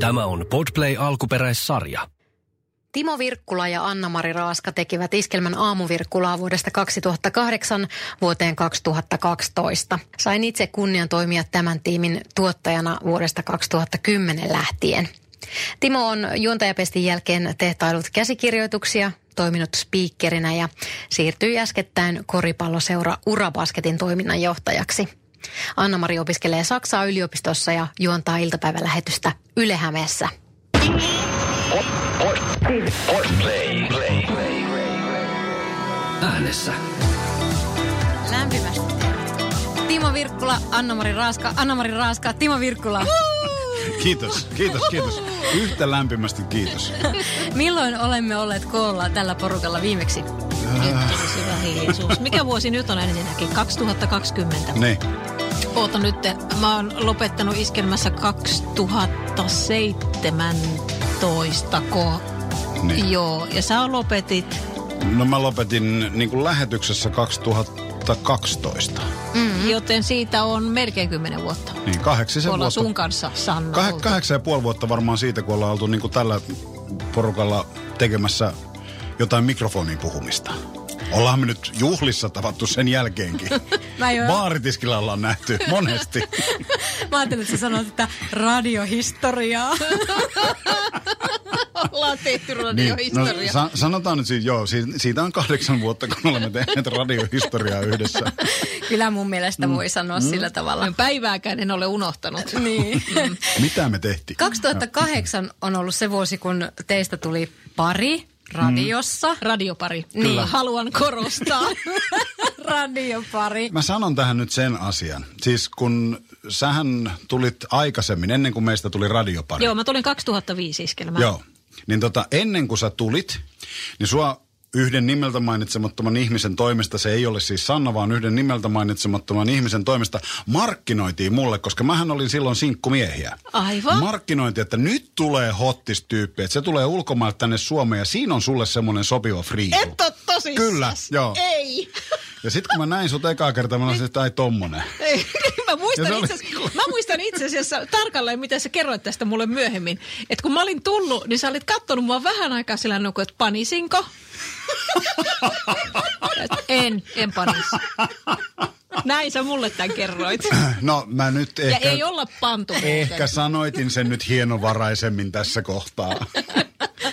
Tämä on Podplay alkuperäissarja. Timo Virkkula ja Anna-Mari Raaska tekivät iskelmän aamuvirkkulaa vuodesta 2008 vuoteen 2012. Sain itse kunnian toimia tämän tiimin tuottajana vuodesta 2010 lähtien. Timo on juontajapestin jälkeen tehtailut käsikirjoituksia, toiminut speakerinä ja siirtyi äskettäin koripalloseura Urabasketin toiminnanjohtajaksi. Anna-Mari opiskelee Saksaa yliopistossa ja juontaa iltapäivälähetystä Yle Hämeessä. Podplay. Äänessä. Lämpimästi. Timo Virkkula, Anna-Mari Raaska, Anna-Mari Raaska, Timo Virkkula. Kiitos, kiitos, kiitos. Yhtä lämpimästi kiitos. Milloin olemme olleet koolla tällä porukalla viimeksi? Nyt hiljaisuus. Mikä vuosi nyt on ensinnäkin? 2020. Ne. Oota nyt, mä oon lopettanut iskelmässä 2017 ko. Niin. Joo, ja sä lopetit. No mä lopetin niin kuin lähetyksessä 2012. Mm. Joten siitä on melkein kymmenen vuotta. Niin, kahdeksisen Ollaan vuotta. sun kanssa, Sanna. Kah- kahdeksan ja puoli vuotta varmaan siitä, kun ollaan oltu niin kuin tällä porukalla tekemässä jotain mikrofonin puhumista. Ollaan me nyt juhlissa tavattu sen jälkeenkin. Mä jo- Baaritiskillä ollaan nähty monesti. Mä ajattelin, että sä sanoit, että radiohistoriaa. Ollaan tehty Niin, no, radiohistoria. sa- sanotaan nyt siitä, joo, siitä, siitä on kahdeksan vuotta, kun olemme tehneet radiohistoriaa yhdessä. Kyllä mun mielestä voi sanoa sillä tavalla. Päivääkään en ole unohtanut. Niin. Mitä me tehtiin? 2008 on ollut se vuosi, kun teistä tuli pari radiossa. Radiopari. Niin. Haluan korostaa. Radiopari. Mä sanon tähän nyt sen asian. Siis kun sähän tulit aikaisemmin, ennen kuin meistä tuli radiopari. Joo, mä tulin 2005 iskelmään. Joo. Niin tota, ennen kuin sä tulit, niin sua yhden nimeltä mainitsemattoman ihmisen toimesta, se ei ole siis Sanna, vaan yhden nimeltä mainitsemattoman ihmisen toimesta, markkinoitiin mulle, koska mähän olin silloin sinkkumiehiä. Aivan. Markkinointi, että nyt tulee hottistyyppi, että se tulee ulkomailta tänne Suomeen ja siinä on sulle semmoinen sopiva friisu. Et ole tosissas. Kyllä, joo. Ei. Ja sitten kun mä näin sut ekaa kertaa, mä olisin, että ai tommonen. Ei. Mä muistan, Ja oli- itse asiassa, mä muistan itse asiassa tarkalleen, miten sä kerroit tästä mulle myöhemmin. Että kun mä olin tullut, niin sä olit kattonut mua vähän aikaa sillä nuku, että panisinko? Et en, en panis. Näin sä mulle tämän kerroit. No mä nyt Ja ehkä... ei olla pantu. Ehkä sanoitin sen nyt hienovaraisemmin tässä kohtaa.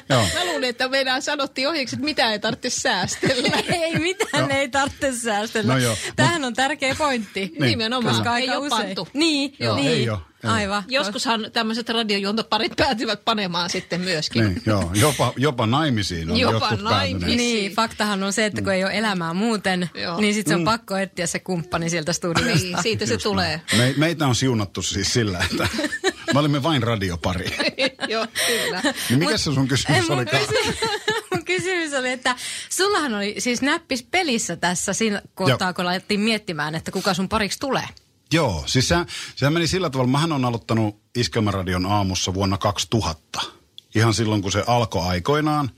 Joo. Mä luulin, että meidän sanottiin ohjeeksi, että mitä ei tarvitse säästellä. Ei mitään, ei tarvitse säästellä. No joo, Tämähän on tärkeä pointti. Nimenomaan. Koska Ei aika ole usein. pantu. Niin, Joo, niin. ei oo, ei. Aivan. Joskushan tämmöiset radiojuontoparit päätyvät panemaan sitten myöskin. Niin, joo. Jopa, jopa naimisiin on Jopa jotkut naimisiin. Niin, faktahan on se, että kun ei ole elämää muuten, Joo. niin sitten se on pakko etsiä se kumppani sieltä studiosta. Niin, siitä se tulee. Me, meitä on siunattu siis sillä, että me olimme vain radiopari. Joo, kyllä. Niin mikä se sun kysymys mun, olikaan? kysymys, oli, että sullahan oli siis näppis pelissä tässä siinä kohtaa, Joo. kun laitettiin miettimään, että kuka sun pariksi tulee. Joo, siis se, sehän meni sillä tavalla, mähän on aloittanut Iskelmäradion aamussa vuonna 2000. Ihan silloin, kun se alkoi aikoinaan.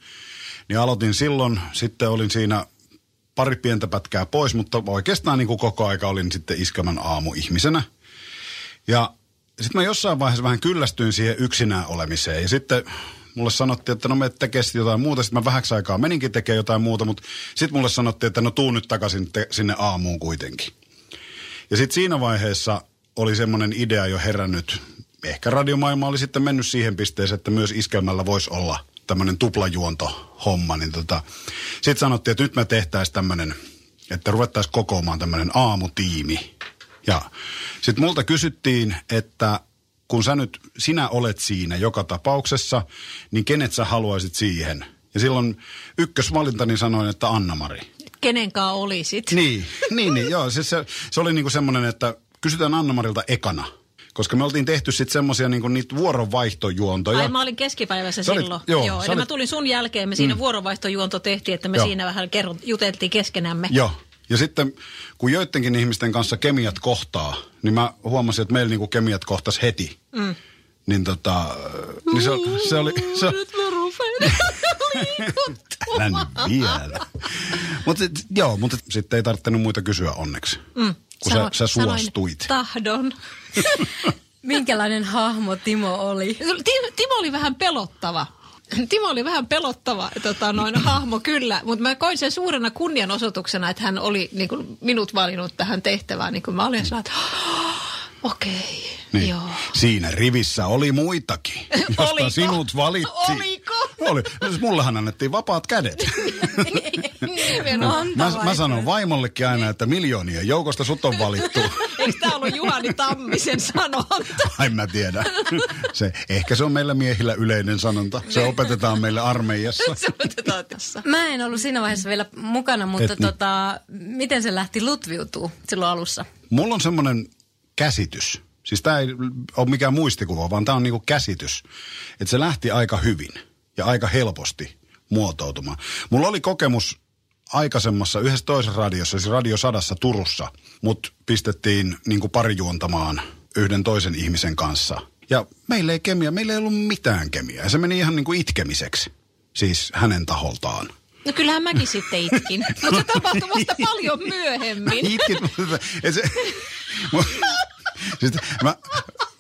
Niin aloitin silloin, sitten olin siinä pari pientä pätkää pois, mutta oikeastaan niin kuin koko aika olin sitten Iskelmän aamu-ihmisenä. Ja sitten mä jossain vaiheessa vähän kyllästyin siihen yksinään olemiseen. Ja sitten mulle sanottiin, että no me tekee jotain muuta. Sitten mä vähäksi aikaa meninkin tekemään jotain muuta, mutta sitten mulle sanottiin, että no tuu nyt takaisin te- sinne aamuun kuitenkin. Ja sitten siinä vaiheessa oli semmoinen idea jo herännyt. Ehkä radiomaailma oli sitten mennyt siihen pisteeseen, että myös iskelmällä voisi olla tämmöinen tuplajuonto-homma. Niin tota, sitten sanottiin, että nyt me tehtäisiin tämmöinen, että ruvettaisiin kokoamaan tämmöinen aamutiimi. Ja sitten multa kysyttiin, että kun sä nyt, sinä olet siinä joka tapauksessa, niin kenet sä haluaisit siihen? Ja silloin ykkösvalintani sanoin, että Anna-Mari. Kenenkaan olisit. Niin, niin, niin joo. Siis se, se oli niinku semmoinen, että kysytään Anna-Marilta ekana. Koska me oltiin tehty sitten semmoisia niinku niitä vuoronvaihtojuontoja. Ai mä olin keskipäivässä Sä olit- silloin. joo, joo sä eli mä olit- tulin sun jälkeen, me siinä mm. vuorovaihtojuonto tehtiin, että me Joo. siinä vähän kerro, juteltiin keskenämme. Joo. Ja sitten kun joidenkin ihmisten kanssa kemiat kohtaa, niin mä huomasin, että meillä niinku kemiat kohtas heti. Mm. Niin tota, niin se, se oli... Se, Nyt mä älä nyt vielä. Mutta joo, mutta sitten ei tarvinnut muita kysyä onneksi. Mm. Kun sä, sä suostuit. Sanoin, tahdon. Minkälainen hahmo Timo oli? Ti- Timo oli vähän pelottava. Timo oli vähän pelottava tota, noin hahmo kyllä, mutta mä koin sen suurena kunnianosoituksena, että hän oli niin kuin, minut valinnut tähän tehtävään. Niin kuin mä olin sellainen, että okei, Niin. joo. Siinä rivissä oli muitakin, josta Oliko? sinut valittiin. Oliko? Oli. No siis mullehan annettiin vapaat kädet. Nimenomaan. Mä, mä sanon vaimollekin aina, että miljoonien joukosta sut on valittu. Eikö tämä ollut Juhani Tammisen sanonta? Ai mä tiedä. Se, ehkä se on meillä miehillä yleinen sanonta. Se opetetaan meille armeijassa. Se tässä. Mä en ollut siinä vaiheessa vielä mukana, mutta Et niin. tota, miten se lähti lutviutuu silloin alussa? Mulla on semmoinen käsitys. Siis tämä ei ole mikään muistikuva, vaan tämä on niinku käsitys. Että se lähti aika hyvin ja aika helposti muotoutumaan. Mulla oli kokemus aikaisemmassa yhdessä toisessa radiossa, siis Radio Sadassa Turussa. Mut pistettiin niinku parijuontamaan yhden toisen ihmisen kanssa. Ja meillä ei kemia, meillä ei ollut mitään kemiaa. Ja se meni ihan niinku itkemiseksi. Siis hänen taholtaan. No kyllähän mäkin sitten itkin, mutta se tapahtui vasta paljon myöhemmin. Et se, siis mä,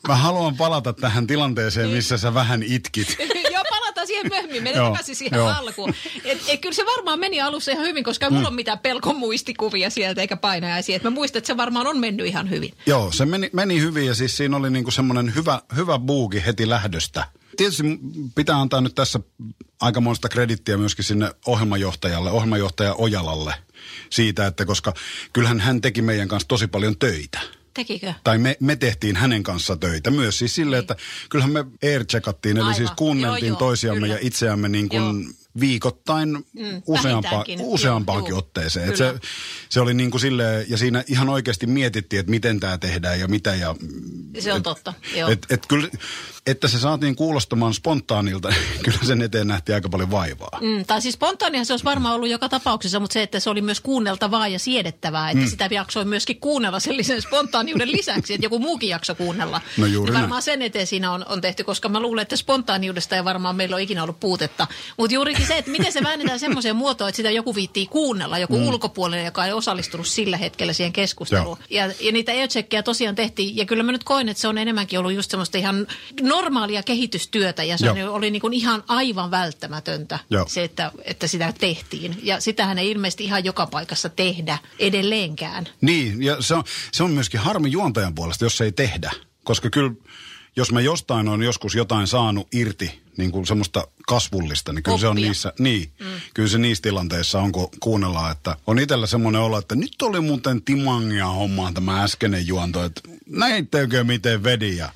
mä haluan palata tähän tilanteeseen, missä sä vähän itkit. Joo, palataan siihen myöhemmin. Mennään takaisin siihen joo. alkuun. Et, et, kyllä se varmaan meni alussa ihan hyvin, koska ei mulla ole mitään pelkomuistikuvia sieltä eikä painajaisia. Et mä muistan, että se varmaan on mennyt ihan hyvin. Joo, se meni, meni hyvin ja siis siinä oli niinku semmoinen hyvä, hyvä buugi heti lähdöstä. Tietysti pitää antaa nyt tässä aikamoista kredittiä myöskin sinne ohjelmajohtajalle, ohjelmajohtaja Ojalalle siitä, että koska kyllähän hän teki meidän kanssa tosi paljon töitä. Tekikö? Tai me, me tehtiin hänen kanssa töitä myös siis silleen, että kyllähän me aircheckattiin, eli Aivan. siis kuunneltiin Joo, joo, toisiamme kyllä. ja itseämme niin kuin Joo. Viikoittain Mm, useampa, vähintäänkin. useampaankin Joo, otteeseen. Et se, se oli niin kuin silleen, ja siinä ihan oikeasti mietittiin, että miten tämä tehdään ja mitä. Ja, Se on totta, joo. Et, et kyllä, että se saatiin kuulostamaan spontaanilta, kyllä sen eteen nähtiin aika paljon vaivaa. Mm, tai siis spontaania se olisi varmaan ollut joka tapauksessa, mutta se, että se oli myös kuunneltavaa ja siedettävää, että mm. sitä jaksoi myöskin kuunnella sellaisen spontaaniuden lisäksi, että joku muukin jakso kuunnella. No juuri niin varmaan sen eteen siinä on, on tehty, koska mä luulen, että spontaaniudesta ei varmaan meillä ole ikinä ollut puutetta. Mutta juurikin se, että miten se väännetään semmoiseen muotoon, että sitä joku viittii kuunnella, joku mm. ulkopuolinen, joka ei osallistunut sillä hetkellä siihen keskusteluun. Ja, ja niitä aircheckkejä tosiaan tehtiin, ja kyllä mä nyt koin, että se on enemmänkin ollut just semmoista ihan normaalia kehitystyötä, ja se Joo. oli niin kuin ihan aivan välttämätöntä Joo. se, että, että sitä tehtiin. Ja sitähän ei ilmeisesti ihan joka paikassa tehdä edelleenkään. Niin, ja se on, se on myöskin harmi juontajan puolesta, jos se ei tehdä. Koska kyllä, jos mä jostain on joskus jotain saanut irti, niin kuin semmoista kasvullista, niin kyllä se on Oppia. niissä, niin, mm. kyllä se niissä tilanteissa on, kun kuunnellaan, että on itsellä semmoinen olo, että nyt oli muuten timangia hommaa tämä äskeinen juonto, että näittekö miten vedi ja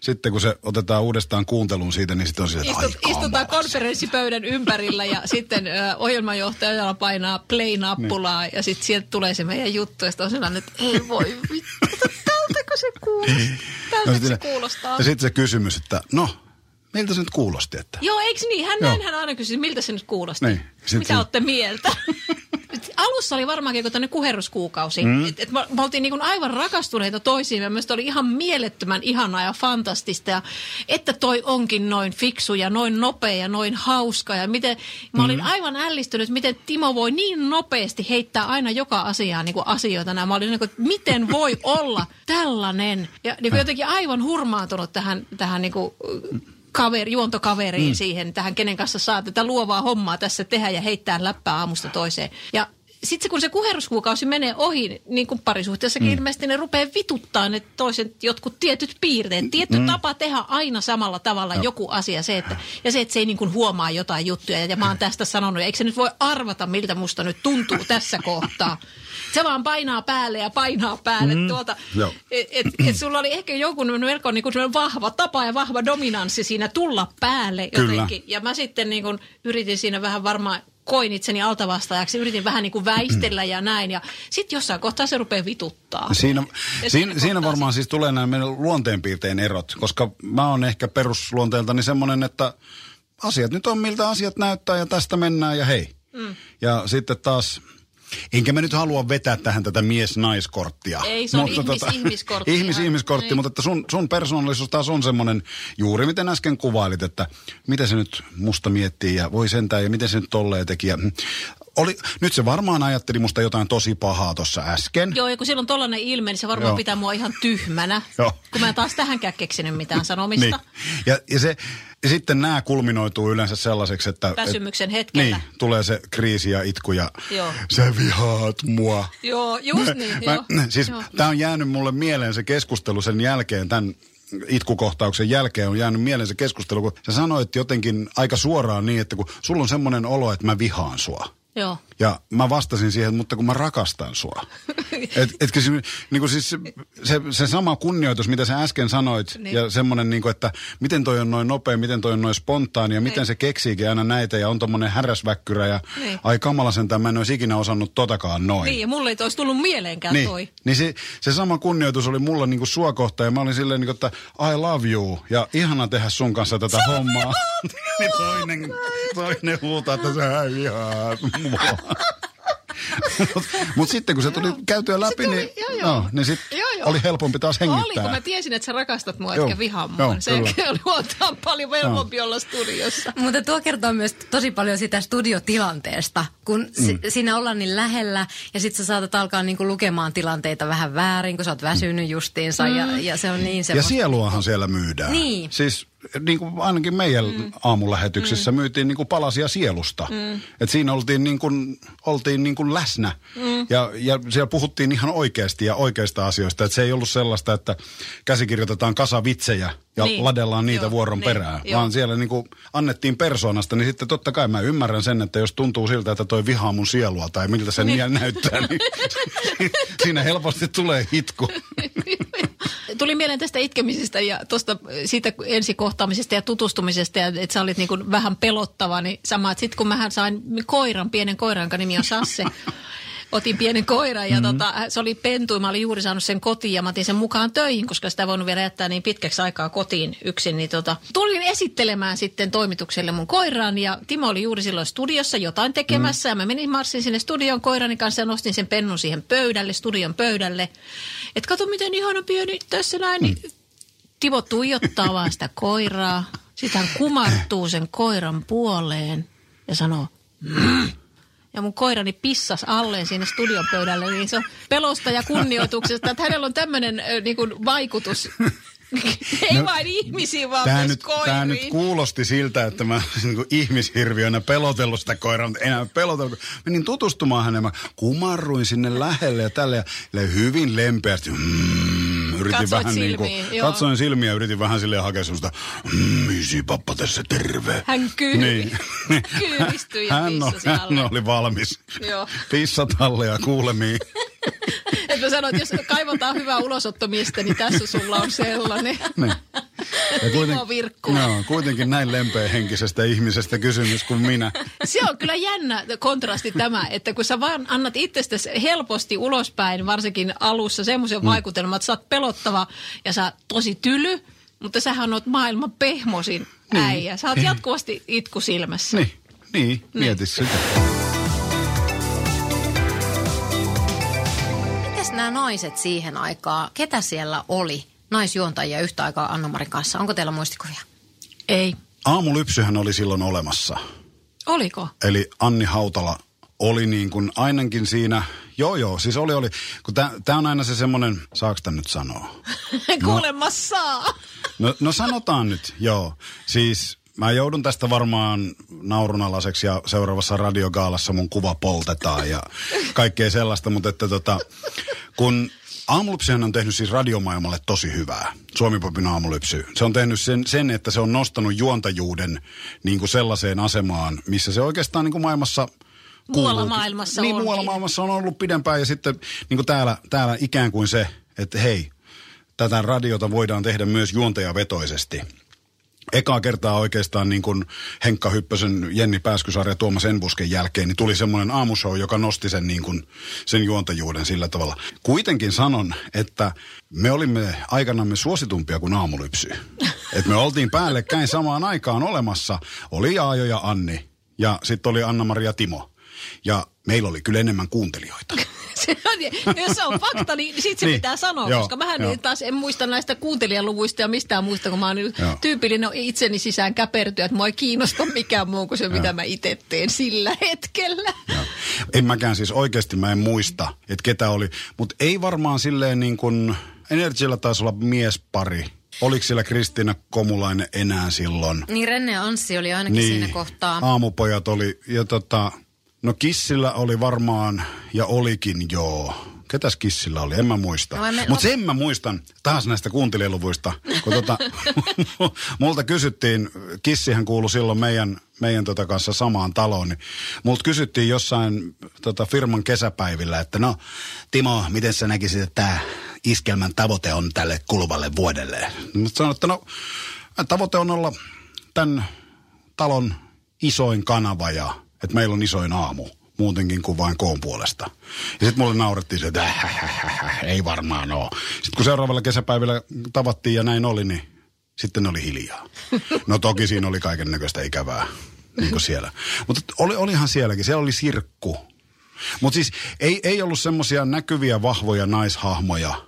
sitten kun se otetaan uudestaan kuunteluun siitä, niin sitten on sillä, että Istut, istutaan kamala. konferenssipöydän ympärillä ja sitten ö, ohjelmanjohtaja painaa play-nappulaa Niin. ja sitten sieltä tulee se meidän juttu ja sitten on sellainen, että ei voi vittu, se kuulostaa? Tältäkö se kuulostaa? No Ja sitten se kysymys, että no, miltä se nyt kuulosti, että Joo, eikö niin? Hän Joo. hän aina kysyi, miltä se nyt kuulosti. Niin. Sitten Mitä se- olette mieltä? Alussa oli varmaankin joku tämmöinen kuherruskuukausi. Mm. Et, et me, me oltiin niin aivan rakastuneita toisiin. Ja mielestäni oli ihan mielettömän ihanaa ja fantastista. Ja että toi onkin noin fiksu ja noin nopea ja noin hauska. Ja miten, mä olin aivan ällistynyt, miten Timo voi niin nopeasti heittää aina joka asiaan niin kuin asioita. Nämä. Mä olin niin kuin, että miten voi olla tällainen. Ja niin kuin jotenkin aivan hurmaantunut tähän, tähän niin kuin, kaveri, juontokaveriin mm. siihen, tähän kenen kanssa saa tätä luovaa hommaa tässä tehdä ja heittää läppää aamusta toiseen. Ja sitten kun se kuheruskuukausi menee ohi, niin kuin parisuhteessakin mm. ilmeisesti ne rupeaa vituttaa ne toiset jotkut tietyt piirteet. Tietty mm. tapa tehdä aina samalla tavalla Joo. joku asia. Se, että, ja se, että se ei niin kuin huomaa jotain juttuja. Ja mä oon tästä sanonut, ja eikö se nyt voi arvata, miltä musta nyt tuntuu tässä kohtaa. Se vaan painaa päälle ja painaa päälle mm. tuota. Joo. Et, et, et sulla oli ehkä joku melko niin kuin vahva tapa ja vahva dominanssi siinä tulla päälle Kyllä. jotenkin. Ja mä sitten niin kuin yritin siinä vähän varmaan koin itseni altavastaajaksi, yritin vähän niin kuin väistellä ja näin. Ja sitten jossain kohtaa se rupeaa vituttaa. Siinä, Ja siinä, siinä varmaan siis tulee nämä meidän luonteenpiirteen erot, koska mä oon ehkä perusluonteeltani semmoinen, että asiat nyt on miltä asiat näyttää ja tästä mennään ja hei. Mm. Ja sitten taas, enkä mä nyt halua vetää tähän tätä mies-naiskorttia. Ei, se on ihmis-ihmiskortti ihan. Ihmis-ihmiskortti, Niin. mutta että sun, sun persoonallisuus taas on semmoinen, juuri miten äsken kuvailit, että miten se nyt musta miettii ja voi sentään ja miten se nyt tolleen teki. Ja, mm, oli, nyt se varmaan ajatteli musta jotain tosi pahaa tuossa äsken. Joo, ja kun silloin tollainen ilme, niin se varmaan Joo. pitää mua ihan tyhmänä. Joo. Kun mä en taas tähänkään keksinyt mitään sanomista. Niin. Ja, ja, se, ja sitten nämä kulminoituu yleensä sellaiseksi, että... Väsymyksen et, hetkellä. Niin, tulee se kriisi ja itku ja Joo. sä vihaat mua. Joo, just niin. Mä, joo. siis tämä on jäänyt mulle mieleen se keskustelu sen jälkeen, tämän itkukohtauksen jälkeen on jäänyt mieleen se keskustelu, kun sä sanoit jotenkin aika suoraan niin, että kun sulla on semmoinen olo, että mä vihaan sua. Joo. Ja mä vastasin siihen, että mutta kun mä rakastan sua. Et, etkö se, niin kuin siis se, se, sama kunnioitus, mitä sä äsken sanoit, Niin. niin. ja semmoinen, niin kuin, että miten toi on noin nopea, miten toi on noin spontaani, ja miten Niin. se keksiikin aina näitä, ja on tommonen häräsväkkyrä, ja Niin. ai kamala sentään, mä en olisi ikinä osannut totakaan noin. Niin, ja mulle ei olisi tullut mieleenkään Niin, toi. niin se, se sama kunnioitus oli mulla niinku sua kohtaan ja mä olin silleen niinku, että I love you ja ihana tehdä sun kanssa tätä hommaa. niin toinen, toinen huutaa, että sä vihaat mua. Mutta mut sitten kun se tuli käytyä läpi, tuli, niin, joo, joo. no, niin sit Joo, joo. oli helpompi taas Oli, hengittää. kun mä tiesin, että sä rakastat mua, Joo. etkä vihaa mua. Joo, Se kyllä. oli huomattavan paljon helpompi olla studiossa. Mutta tuo kertoo myös tosi paljon sitä studiotilanteesta, kun si- Mm. siinä ollaan niin lähellä ja sitten sä saatat alkaa niinku lukemaan tilanteita vähän väärin, kun sä oot väsynyt justiinsa mm. ja, ja se on niin Ja semmoista. sieluahan siellä myydään. Niin. Siis niin kuin ainakin meidän mm. aamulähetyksessä mm. myytiin niin kuin palasia sielusta. Mm. Et siinä oltiin, niin kuin, oltiin niin kuin läsnä mm. ja, ja siellä puhuttiin ihan oikeasti ja oikeista asioista. Et se ei ollut sellaista, että käsikirjoitetaan kasa vitsejä ja Niin. ladellaan niitä Joo, vuoron niin, perään. joo. Vaan siellä niin kuin annettiin persoonasta, niin sitten totta kai mä ymmärrän sen, että jos tuntuu siltä, että toi vihaa mun sielua tai miltä se niin. näyttää, niin siinä helposti tulee hitku. Tuli mieleen tästä itkemisestä ja tuosta siitä ensikohtaamisesta ja tutustumisesta, ja että sä olit niin kuin vähän pelottava, niin sama, että sitten kun mähän sain koiran, pienen koiran, jonka nimi on Sasse, otin pienen koiran ja mm-hmm. tota, se oli pentu, mä olin juuri saanut sen kotiin ja mä otin sen mukaan töihin, koska sitä voinut vielä jättää niin pitkäksi aikaa kotiin yksin. Niin tota, tulin esittelemään sitten toimitukselle mun koiran ja Timo oli juuri silloin studiossa jotain tekemässä mm. ja mä menin marssin sinne studion koirani kanssa ja nostin sen pennun siihen pöydälle, studion pöydälle. Et kato miten ihana pieni tässä näin, niin Timo tuijottaa vaan sitä koiraa. Sitten hän kumartuu sen koiran puoleen ja sanoo, "Mm." ja mun koirani pissas alleen sinne studion pöydälle, niin se on pelosta ja kunnioituksesta, että hänellä on tämmöinen niin vaikutus. Ei No, vain ihmisiin, vaan Tämä myös nyt, koiriin. tämä nyt kuulosti siltä, että mä niin ihmishirviönä pelotellut sitä koiraa, mutta enää pelotellut. Menin tutustumaan häneen, mä kumarruin sinne lähelle ja tälle ja hyvin lempeästi. Mm, yritin Katsoit vähän niin kuin, silmiin, joo. katsoin silmiä ja yritin vähän silleen hakea semmoista, mm, isi pappa tässä terve. Hän kyy- Niin. ja hän, hän alle. oli valmis. Joo. Pissat alle ja kuulemiin. Et mä sanoin, että jos kaivataan hyvää ulosottomiestä, niin tässä sulla on sellainen. Niin. Ja Timo Virkkula. no, kuitenkin näin lempeä henkisestä ihmisestä kysymys kuin minä. Se on kyllä jännä kontrasti tämä, että kun sä vaan annat itsestäsi helposti ulospäin, varsinkin alussa semmoisen mm. vaikutelman, että sä oot pelottava ja sä oot tosi tyly, mutta sähän oot maailman pehmosin äijä. Sä oot jatkuvasti itku silmässä. Niin, niin, mieti sitä. Nämä naiset siihen aikaan, ketä siellä oli naisjuontajia yhtä aikaa Anna-Marin kanssa? Onko teillä muistikuvia? Ei. Aamulypsyhän oli silloin olemassa. Oliko? Eli Anni Hautala oli niin kuin ainakin siinä, joo joo, siis oli oli, kun tämä on aina se semmoinen, saaks tän nyt sanoa? Kuulemma saa. No, no sanotaan nyt, joo. Siis mä joudun tästä varmaan naurunalaiseksi ja seuraavassa radiogaalassa mun kuva poltetaan ja kaikkea sellaista, mutta että tota, kun Aamulypsyhän on tehnyt siis radiomaailmalle tosi hyvää. Suomipopin aamulypsy. Se on tehnyt sen, sen, että se on nostanut juontajuuden niin kuin sellaiseen asemaan, missä se oikeastaan niin kuin maailmassa Muualla kuuluukin. maailmassa Niin, muualla maailmassa on ollut pidempään ja sitten niin kuin täällä, täällä ikään kuin se, että hei, tätä radiota voidaan tehdä myös juontajavetoisesti. Ekaa kertaa oikeastaan niin kuin Henkka Hyppösen, Jenni Pääskysarja ja Tuomas Enbusken jälkeen, niin tuli semmoinen aamushow, joka nosti sen, niin kuin, sen juontajuuden sillä tavalla. Kuitenkin sanon, että me olimme aikanamme suositumpia kuin aamulypsy. Et me oltiin päällekkäin samaan aikaan olemassa. Oli Jaajo ja Anni ja sitten oli Anna-Maria Timo. Ja meillä oli kyllä enemmän kuuntelijoita. Se on, jos se on fakta, niin sit se Niin. pitää sanoa, Joo, koska mähän joo. taas en muista näistä kuuntelijaluvuista ja mistään muista, kun mä oon Joo. tyypillinen itseni sisään käpertyä, että mua ei kiinnosta mikään muu kuin se, mitä mä itse teen sillä hetkellä. Joo. En mäkään siis oikeasti mä en muista, että ketä oli. Mutta ei varmaan silleen niin kuin, Energialla taisi olla miespari. Oliko siellä Kristiina Komulainen enää silloin? Niin Renne Anssi oli ainakin niin, siinä kohtaa. aamupojat oli. Ja tota, no Kissillä oli varmaan, ja olikin joo. Ketäs Kissillä oli? En mä muista. No, Mutta sen mä muistan taas näistä kuuntelijaluvuista. Kun tota, multa kysyttiin, Kissihän kuului silloin meidän, meidän tota kanssa samaan taloon, niin multa kysyttiin jossain tota firman kesäpäivillä, että no Timo, miten sä näkisit, että tämä iskelmän tavoite on tälle kuluvalle vuodelle? Mä sanoin, että no tavoite on olla tämän talon isoin kanava ja että meillä on isoin aamu muutenkin kuin vain koon puolesta. Ja sitten mulle naurettiin se, että äh, äh, äh, äh, ei varmaan ole. Sitten kun seuraavalla kesäpäivällä tavattiin ja näin oli, niin sitten ne oli hiljaa. No toki siinä oli kaiken näköistä ikävää niin kuin siellä. Mutta oli, olihan sielläkin, siellä oli sirkku. Mutta siis ei, ei ollut semmoisia näkyviä vahvoja naishahmoja.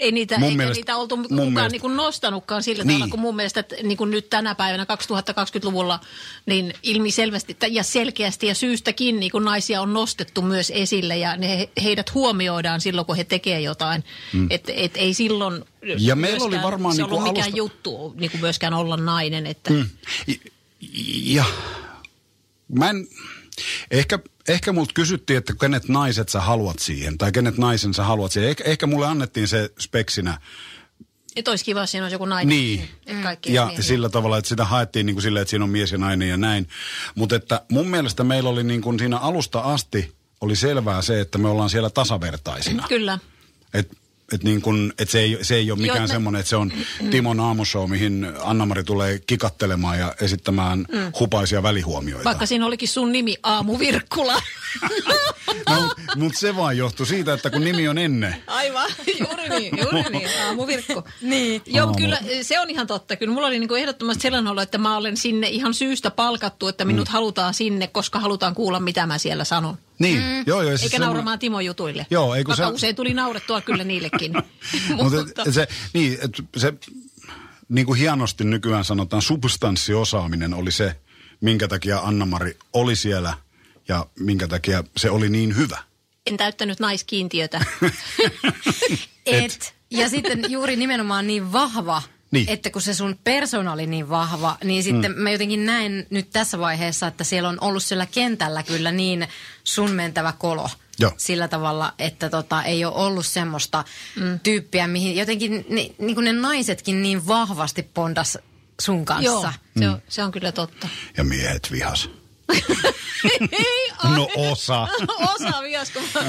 Ei niitä, Mun eikä mielestä- niitä oltu mun kukaan mielestä- niin kuin nostanutkaan sillä Niin. tavalla, kun mun mielestä että niin kuin nyt tänä päivänä 2020-luvulla niin ilmiselvästi ja selkeästi ja syystäkin niin kuin naisia on nostettu myös esille ja ne, heidät huomioidaan silloin, kun he tekee jotain. Mm. Että et ei silloin Ja meillä oli varmaan se niin kuin ollut mikään alusta- juttu niin kuin myöskään olla nainen. Että mm. Ja mä en, ehkä, ehkä multa kysyttiin, että kenet naiset sä haluat siihen, tai kenet naisen sä haluat siihen. Ehkä, ehkä mulle annettiin se speksinä, Et olisi kiva, jos siinä olisi joku nainen. Niin. Että kaikki ja miehiä. sillä tavalla, että sitä haettiin niin kuin silleen, että siinä on mies ja nainen ja näin. Mutta että mun mielestä meillä oli niin kuin siinä alusta asti oli selvää se, että me ollaan siellä tasavertaisina. Kyllä. Että et niin kun, et se, ei, se ei ole Joo, mikään me- semmoinen, että se on Timon aamushow, mihin Anna-Mari tulee kikattelemaan ja esittämään mm. hupaisia välihuomioita. Vaikka siinä olikin sun nimi Aamu Virkkula. No, mutta se vaan johtui siitä, että kun nimi on ennen. Aivan, juuri niin, juuri niin, aamuvirkku. Niin. Joo, Aamu. kyllä se on ihan totta. Kyllä mulla oli niinku ehdottomasti sellainen olo, että mä olen sinne ihan syystä palkattu, että minut mm. halutaan sinne, koska halutaan kuulla, mitä mä siellä sanon. Niin, mm. joo, joo. siis Eikä semmoinen- nauramaan Timo jutuille. Joo, ei kun Vaikka se- usein tuli naurettua kyllä niillekin. Mutta et- se, niin, et se, niin kuin hienosti nykyään sanotaan, substanssiosaaminen oli se, minkä takia Anna-Mari oli siellä ja minkä takia se oli niin hyvä. en täyttänyt naiskiintiötä. Et. Ja sitten juuri nimenomaan niin vahva, Niin. että kun se sun persona oli niin vahva, niin sitten mm. mä jotenkin näen nyt tässä vaiheessa, että siellä on ollut siellä kentällä kyllä niin sun mentävä kolo. Joo. Sillä tavalla, että tota, ei ole ollut semmoista mm. tyyppiä, mihin jotenkin ne, niin kuin ne naisetkin niin vahvasti pondas sun kanssa. Joo, se on, se on kyllä totta. Ja miehet vihas. No osa. Osa vihas, kun mä...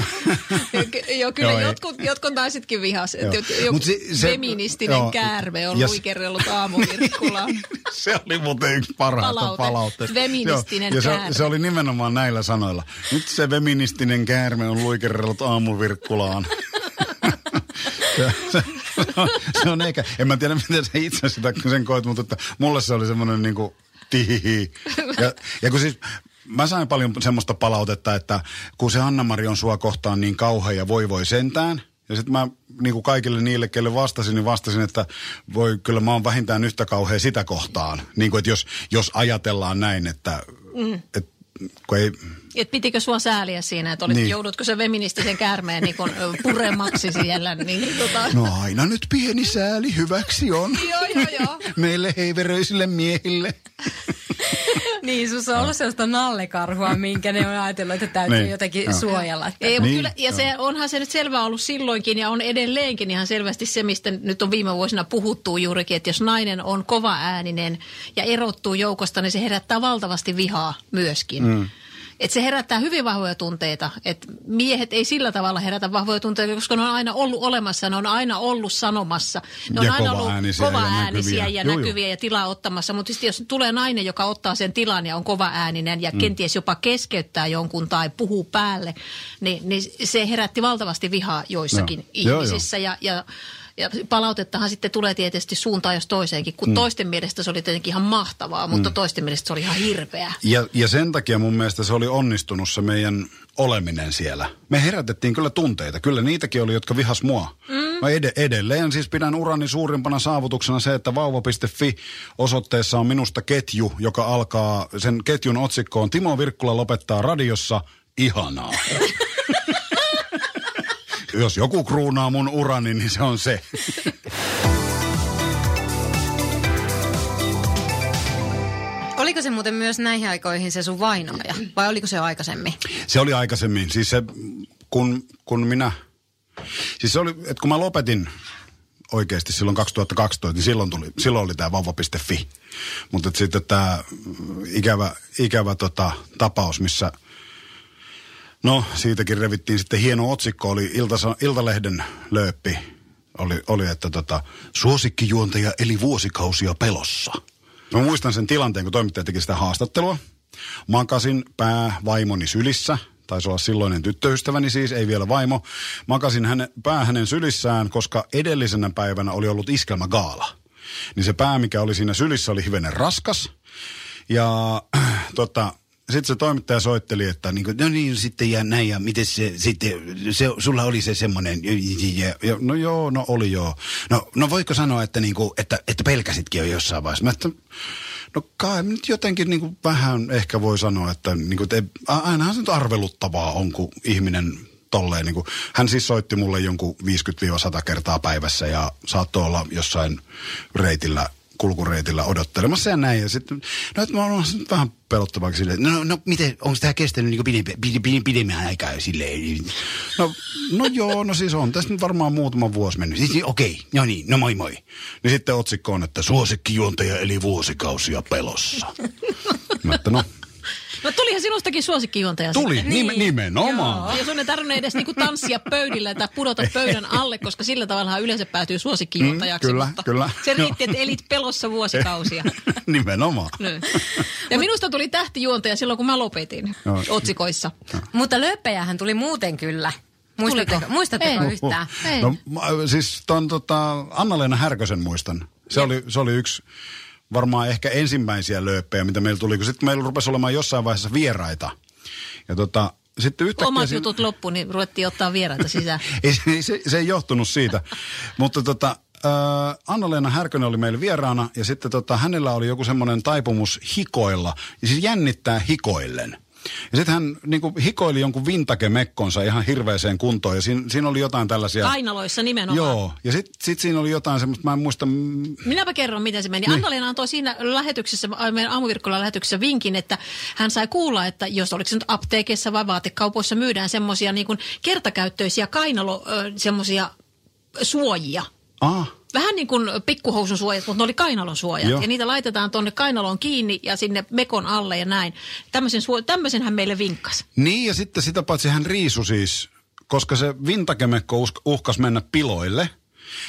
Joo, kyllä Joo, ei. jotkut, jotkut naisetkin vihas. Joo. Joku Mut si- se- feministinen joo. käärme on Ja s- luikerrellut aamuvirkkulaan. Se oli muuten yksi parhaista Palaute. palautteista. Feministinen Joo, ja se, käärme. se oli nimenomaan näillä sanoilla. Nyt se feministinen käärme on luikerrellut aamuvirkkulaan. se, se, se on eikä, en mä tiedä miten sä itse sitä sen koet, mutta että mulle se oli semmoinen niinku tihihi. Ja, ja kun siis mä sain paljon semmoista palautetta, että kun se Anna-Mari on sua kohtaan niin kauhea ja voi voi sentään, ja sitten mä niin kuin kaikille niille, kelle vastasin, niin vastasin, että voi kyllä mä oon vähintään yhtä kauhea sitä kohtaan. Niin kuin, että jos, jos ajatellaan näin, että mm. et, kun ei, Et pitikö sua sääliä siinä, että olit, Niin. joudutko se feministisen käärmeen niin kun, puremaksi siellä? Niin, tota... no aina nyt pieni sääli hyväksi on. Joo, joo, joo. Meille heiveröisille miehille. Niin, sus on ollut sellaista nallekarhua, minkä ne on ajatellut, että täytyy Niin, jotenkin joo. suojella. Että Ei, Niin, niin, kyllä, ja se, onhan se nyt selvä ollut silloinkin ja on edelleenkin ihan selvästi se, mistä nyt on viime vuosina puhuttu juurikin, että jos nainen on kova ääninen ja erottuu joukosta, niin se herättää valtavasti vihaa myöskin. Mm. Et se herättää hyvin vahvoja tunteita. Et miehet ei sillä tavalla herätä vahvoja tunteita, koska ne on aina ollut olemassa, ne on aina ollut sanomassa. Ne on Ja aina ollut ja kova äänisiä näkyviä. ja Juu, juu. näkyviä ja tilaa ottamassa. Mutta sitten jos tulee nainen, joka ottaa sen tilan ja on kova ääninen ja mm. kenties jopa keskeyttää jonkun tai puhuu päälle, niin, niin se herätti valtavasti vihaa joissakin Joo. Joo, ihmisissä. Ja, ja, ja palautettahan sitten tulee tietysti suuntaan jos toiseenkin, kun mm. toisten mielestä se oli tietenkin ihan mahtavaa, mutta mm. toisten mielestä se oli ihan hirveää. Ja, ja sen takia mun mielestä se oli onnistunut se meidän oleminen siellä. Me herätettiin kyllä tunteita. Kyllä niitäkin oli, jotka vihas mua. Mm. Mä ed- edelleen siis pidän urani suurimpana saavutuksena se, että vauva.fi osoitteessa on minusta ketju, joka alkaa, sen ketjun otsikko on Timo Virkkula lopettaa radiossa ihanaa. Jos joku kruunaa mun urani, niin se on se. Oliko se muuten myös näihin aikoihin se sun vainoaja? Vai oliko se jo aikaisemmin? Se oli aikaisemmin. Siis se, kun, kun minä... Siis se oli, että kun mä lopetin oikeasti silloin 2012, niin silloin, tuli, silloin oli tämä vauva.fi. Mutta sitten tämä ikävä, ikävä tota, tapaus, missä... No, siitäkin revittiin sitten hieno otsikko, oli Ilta, Iltalehden lööppi. Oli, oli että tota, suosikkijuontaja eli vuosikausia pelossa. Mä muistan sen tilanteen, kun toimittaja teki sitä haastattelua. Makasin pää vaimoni sylissä. Taisi olla silloinen tyttöystäväni siis, ei vielä vaimo. Makasin hänen, pää hänen sylissään, koska edellisenä päivänä oli ollut iskelmägaala. Niin se pää, mikä oli siinä sylissä, oli hivenen raskas. Ja tota, sitten se toimittaja soitteli, että niin kuin, no niin, sitten ja näin, ja miten se sitten, se, sulla oli se semmoinen, no joo, no oli joo. No, no voiko sanoa, että, niin kuin, että, että pelkäsitkin jo jossain vaiheessa? Mä, että, no kai nyt jotenkin niin kuin vähän ehkä voi sanoa, että, niin kuin, että ainahan se nyt arveluttavaa on, kun ihminen tolleen. Niin kuin, hän siis soitti mulle jonkun 50-100 kertaa päivässä ja saattoi olla jossain reitillä kulkureitillä odottelemassa ja näin. Ja sitten, no että mä oon vähän pelottavaa silleen, no, no miten, onko tämä kestänyt niin pidemmän, pidemmän, pidemmän aikaa silleen? No, no joo, no siis on tästä nyt varmaan muutama vuosi mennyt. Siis, okei, okay, no niin, no moi moi. Niin sitten otsikko on, että suosikkijuontaja eli vuosikausia pelossa. Mä että no, No tulihan sinustakin suosikkijuontaja Tuli, sitten. niin. nimenomaan. Joo. Ja sun ei tarvinnut edes niinku tanssia pöydillä tai pudota pöydän alle, koska sillä tavalla yleensä päätyy suosikkijuontajaksi. Mm, kyllä, mutta kyllä. Se riitti, että elit pelossa vuosikausia. nimenomaan. Niin. Ja minusta tuli tähtijuontaja silloin, kun mä lopetin Joo. otsikoissa. Mutta lööppejähän tuli muuten kyllä. Muistatteko, muistatteko Ei. yhtään? Ei. No mä- siis ton tota, Anna-Leena Härkösen muistan. Se oli, se oli yksi varmaan ehkä ensimmäisiä lööppejä, mitä meillä tuli, kun sitten meillä rupesi olemaan jossain vaiheessa vieraita. Ja tota, sitten yhtäkkiä... Omat siinä- jutut loppu, niin ruvettiin ottaa vieraita sisään. ei, se, se, se ei johtunut siitä. Mutta tota, äh, Anna-Leena Härkönen oli meillä vieraana ja sitten tota, hänellä oli joku semmoinen taipumus hikoilla. Ja siis jännittää hikoillen. Ja sitten hän niin kuin, hikoili jonkun vintage-mekkonsa ihan hirveäseen kuntoon ja siinä, siinä oli jotain tällaisia... Kainaloissa nimenomaan. Joo, ja sitten sit siinä oli jotain semmoista, mä en muista, Minäpä kerron, miten se meni. Niin. Anna-Leena antoi siinä lähetyksessä, meidän aamuvirkkoilla lähetyksessä vinkin, että hän sai kuulla, että jos oliko se nyt apteekissa vai vaatekaupoissa myydään semmoisia niin kertakäyttöisiä kainalo, semmoisia suojia. Ah, Vähän niin kuin pikkuhousun suojat, mutta ne oli kainalon suojat. Joo. Ja niitä laitetaan tuonne kainaloon kiinni ja sinne mekon alle ja näin. Tämmöisen, suo- tämmöisen hän meille vinkkas. Niin, ja sitten sitä paitsi hän riisu siis, koska se vintakemekko uhkas mennä piloille,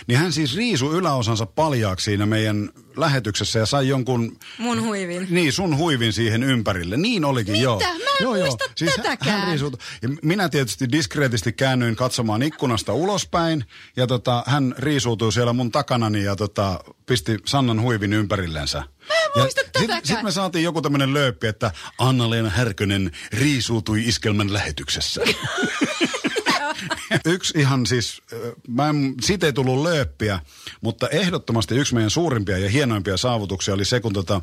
niin hän siis riisu yläosansa paljaaksi siinä meidän lähetyksessä ja sai jonkun... Mun huivin. Niin, sun huivin siihen ympärille. Niin olikin, joo. Mä en joo, muista Siis tätäkään. Hän riisui, ja minä tietysti diskreetisti käännyin katsomaan ikkunasta ulospäin, ja tota, hän riisuutui siellä mun takanani ja tota, pisti Sannan huivin ympärillensä. Mä en muista tätäkään. Sitten sit me saatiin joku tämmöinen lööppi, että Anna-Leena Härkönen riisuutui iskelmän lähetyksessä. yksi ihan siis, mä en, siitä ei tullut lööppiä, mutta ehdottomasti yksi meidän suurimpia ja hienoimpia saavutuksia oli se, kun tota,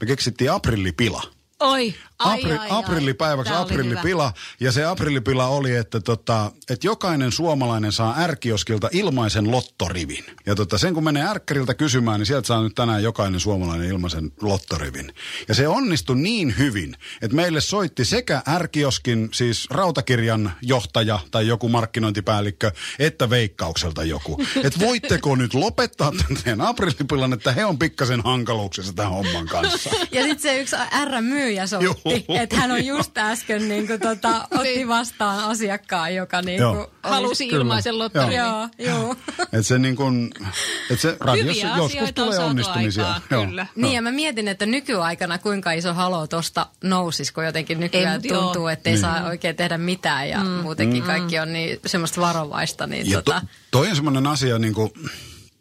me keksittiin aprillipila. Oi, Apri, ai, ai. aprillipäiväksi aprillipila. Ja se aprillipila oli, että, tota, että jokainen suomalainen saa ärkioskilta ilmaisen lottorivin. Ja tota, sen kun menee ärkkäriltä kysymään, niin sieltä saa nyt tänään jokainen suomalainen ilmaisen lottorivin. Ja se onnistui niin hyvin, että meille soitti sekä ärkioskin, siis rautakirjan johtaja tai joku markkinointipäällikkö, että veikkaukselta joku. Että voitteko nyt lopettaa tämän aprillipilan, että he on pikkasen hankaluuksissa tämän homman kanssa. Ja sitten se yksi R-myyjä soitti, Joo. että hän on just äsken niin kuin, tota, otti vastaan asiakkaan, joka niin Joo. kuin, Halusi Kyllä. ilmaisen lottorin. Joo, joo. Että se niin kuin, että se radiossa Hyviä joskus on tulee saatu onnistumisia. aikaan, Joo. kyllä. Niin ja mä mietin, että nykyaikana kuinka iso halo tosta nousisi, kun jotenkin nykyään mut tuntuu, joo. että ei saa oikein tehdä mitään ja mm. muutenkin kaikki on niin semmoista varovaista. Niin Ja to, tota, toi on semmoinen asia, niin kuin,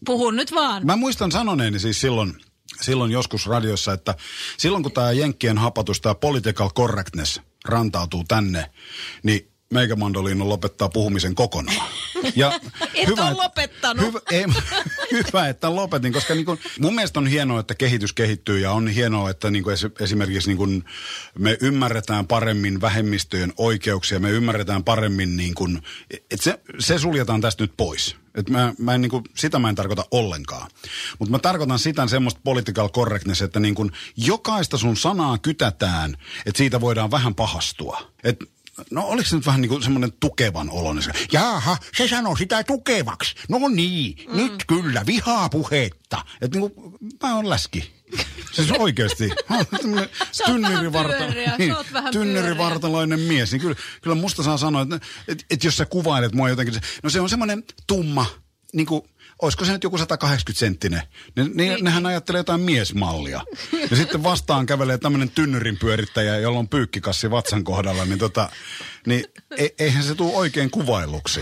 Puhun nyt vaan. mä muistan sanoneeni siis silloin, silloin joskus radiossa, että silloin kun tämä Jenkkien hapatus, tämä political correctness rantautuu tänne, niin meikämandoliino lopettaa puhumisen kokonaan. Ja Et ole lopettanut. Hyvä, ei, hyvä, että lopetin, koska niin kuin, mun mielestä on hienoa, että kehitys kehittyy ja on hienoa, että niin kuin esimerkiksi niin kuin me ymmärretään paremmin vähemmistöjen oikeuksia, me ymmärretään paremmin, niin kuin, että se, se suljetaan tästä nyt pois. Et mä, mä en, niin kuin, sitä mä en tarkoita ollenkaan. Mutta mä tarkoitan sitä semmoista political correctness, että niin kuin, jokaista sun sanaa kytätään, että siitä voidaan vähän pahastua. Et No oliko se nyt vähän niin kuin semmoinen tukevan oloinen? Jaaha, se sanoi sitä tukevaksi. No niin, mm. nyt kyllä, vihaa puhetta. Että niin kuin, mä oon läski. Siis oikeasti. Tynnyrivartalainen mies. Niin kyllä, kyllä musta saa sanoa, että, että, että jos sä kuvailet mua jotenkin, no se on semmoinen tumma, niin kuin, olisiko se nyt joku 180 senttinen, niin, niin nehän ajattelee jotain miesmallia. Ja sitten vastaan kävelee tämmöinen tynnyrin pyörittäjä, jolla on pyykkikassi vatsan kohdalla, niin, tota, niin e, eihän se tule oikein kuvailuksi.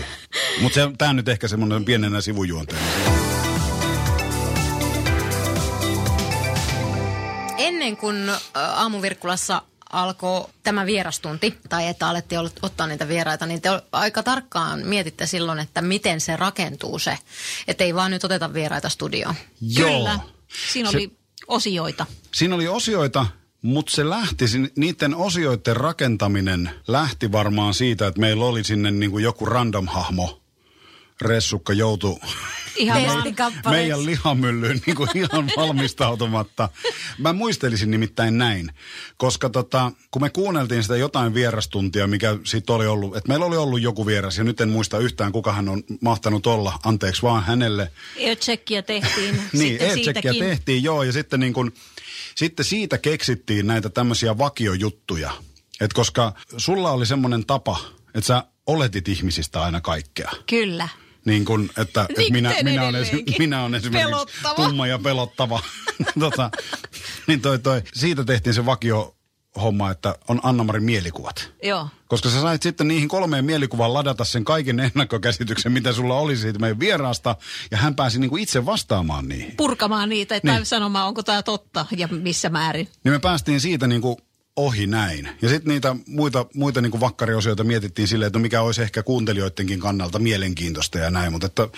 Mutta tämä on nyt ehkä semmoinen pienenä sivujuonteena. Ennen kuin aamuvirkkulassa alkoi tämä vierastunti, tai että alettiin ottaa niitä vieraita, niin te aika tarkkaan mietitte silloin, että miten se rakentuu se. Että ei vaan nyt oteta vieraita studioon. Joo. Kyllä. Siinä se, oli osioita. Siinä oli osioita, mutta se lähti, niiden osioiden rakentaminen lähti varmaan siitä, että meillä oli sinne niin kuin joku random-hahmo, Ressukka joutui Ihan meidän lihamyllyyn niin kuin ihan valmistautumatta. Mä muistelisin nimittäin näin, koska tota, kun me kuunneltiin sitä jotain vierastuntia, mikä sitten oli ollut, että meillä oli ollut joku vieras ja nyt en muista yhtään, kuka hän on mahtanut olla, anteeksi vaan hänelle. E-checkia tehtiin. niin, e-checkia tehtiin, joo, ja sitten niin kuin, sitten siitä keksittiin näitä tämmöisiä vakiojuttuja. Et koska sulla oli semmoinen tapa, että sä oletit ihmisistä aina kaikkea. Kyllä. Niin kuin, että, että minä, minä, olen, minä olen esimerkiksi pelottava. tumma ja pelottava. tota, niin toi, toi, siitä tehtiin se vakio homma, että on Anna-Marin mielikuvat. Joo. Koska sä sait sitten niihin kolmeen mielikuvaan ladata sen kaiken ennakkokäsityksen, mitä sulla oli siitä meidän vieraasta, ja hän pääsi niinku itse vastaamaan niihin. Purkamaan niitä, että niin. sanomaan, onko tämä totta ja missä määrin. Niin me päästiin siitä niinku ohi näin. Ja sitten niitä muita, muita niin vakkariosioita mietittiin silleen, että no mikä olisi ehkä kuuntelijoidenkin kannalta mielenkiintoista ja näin, mutta että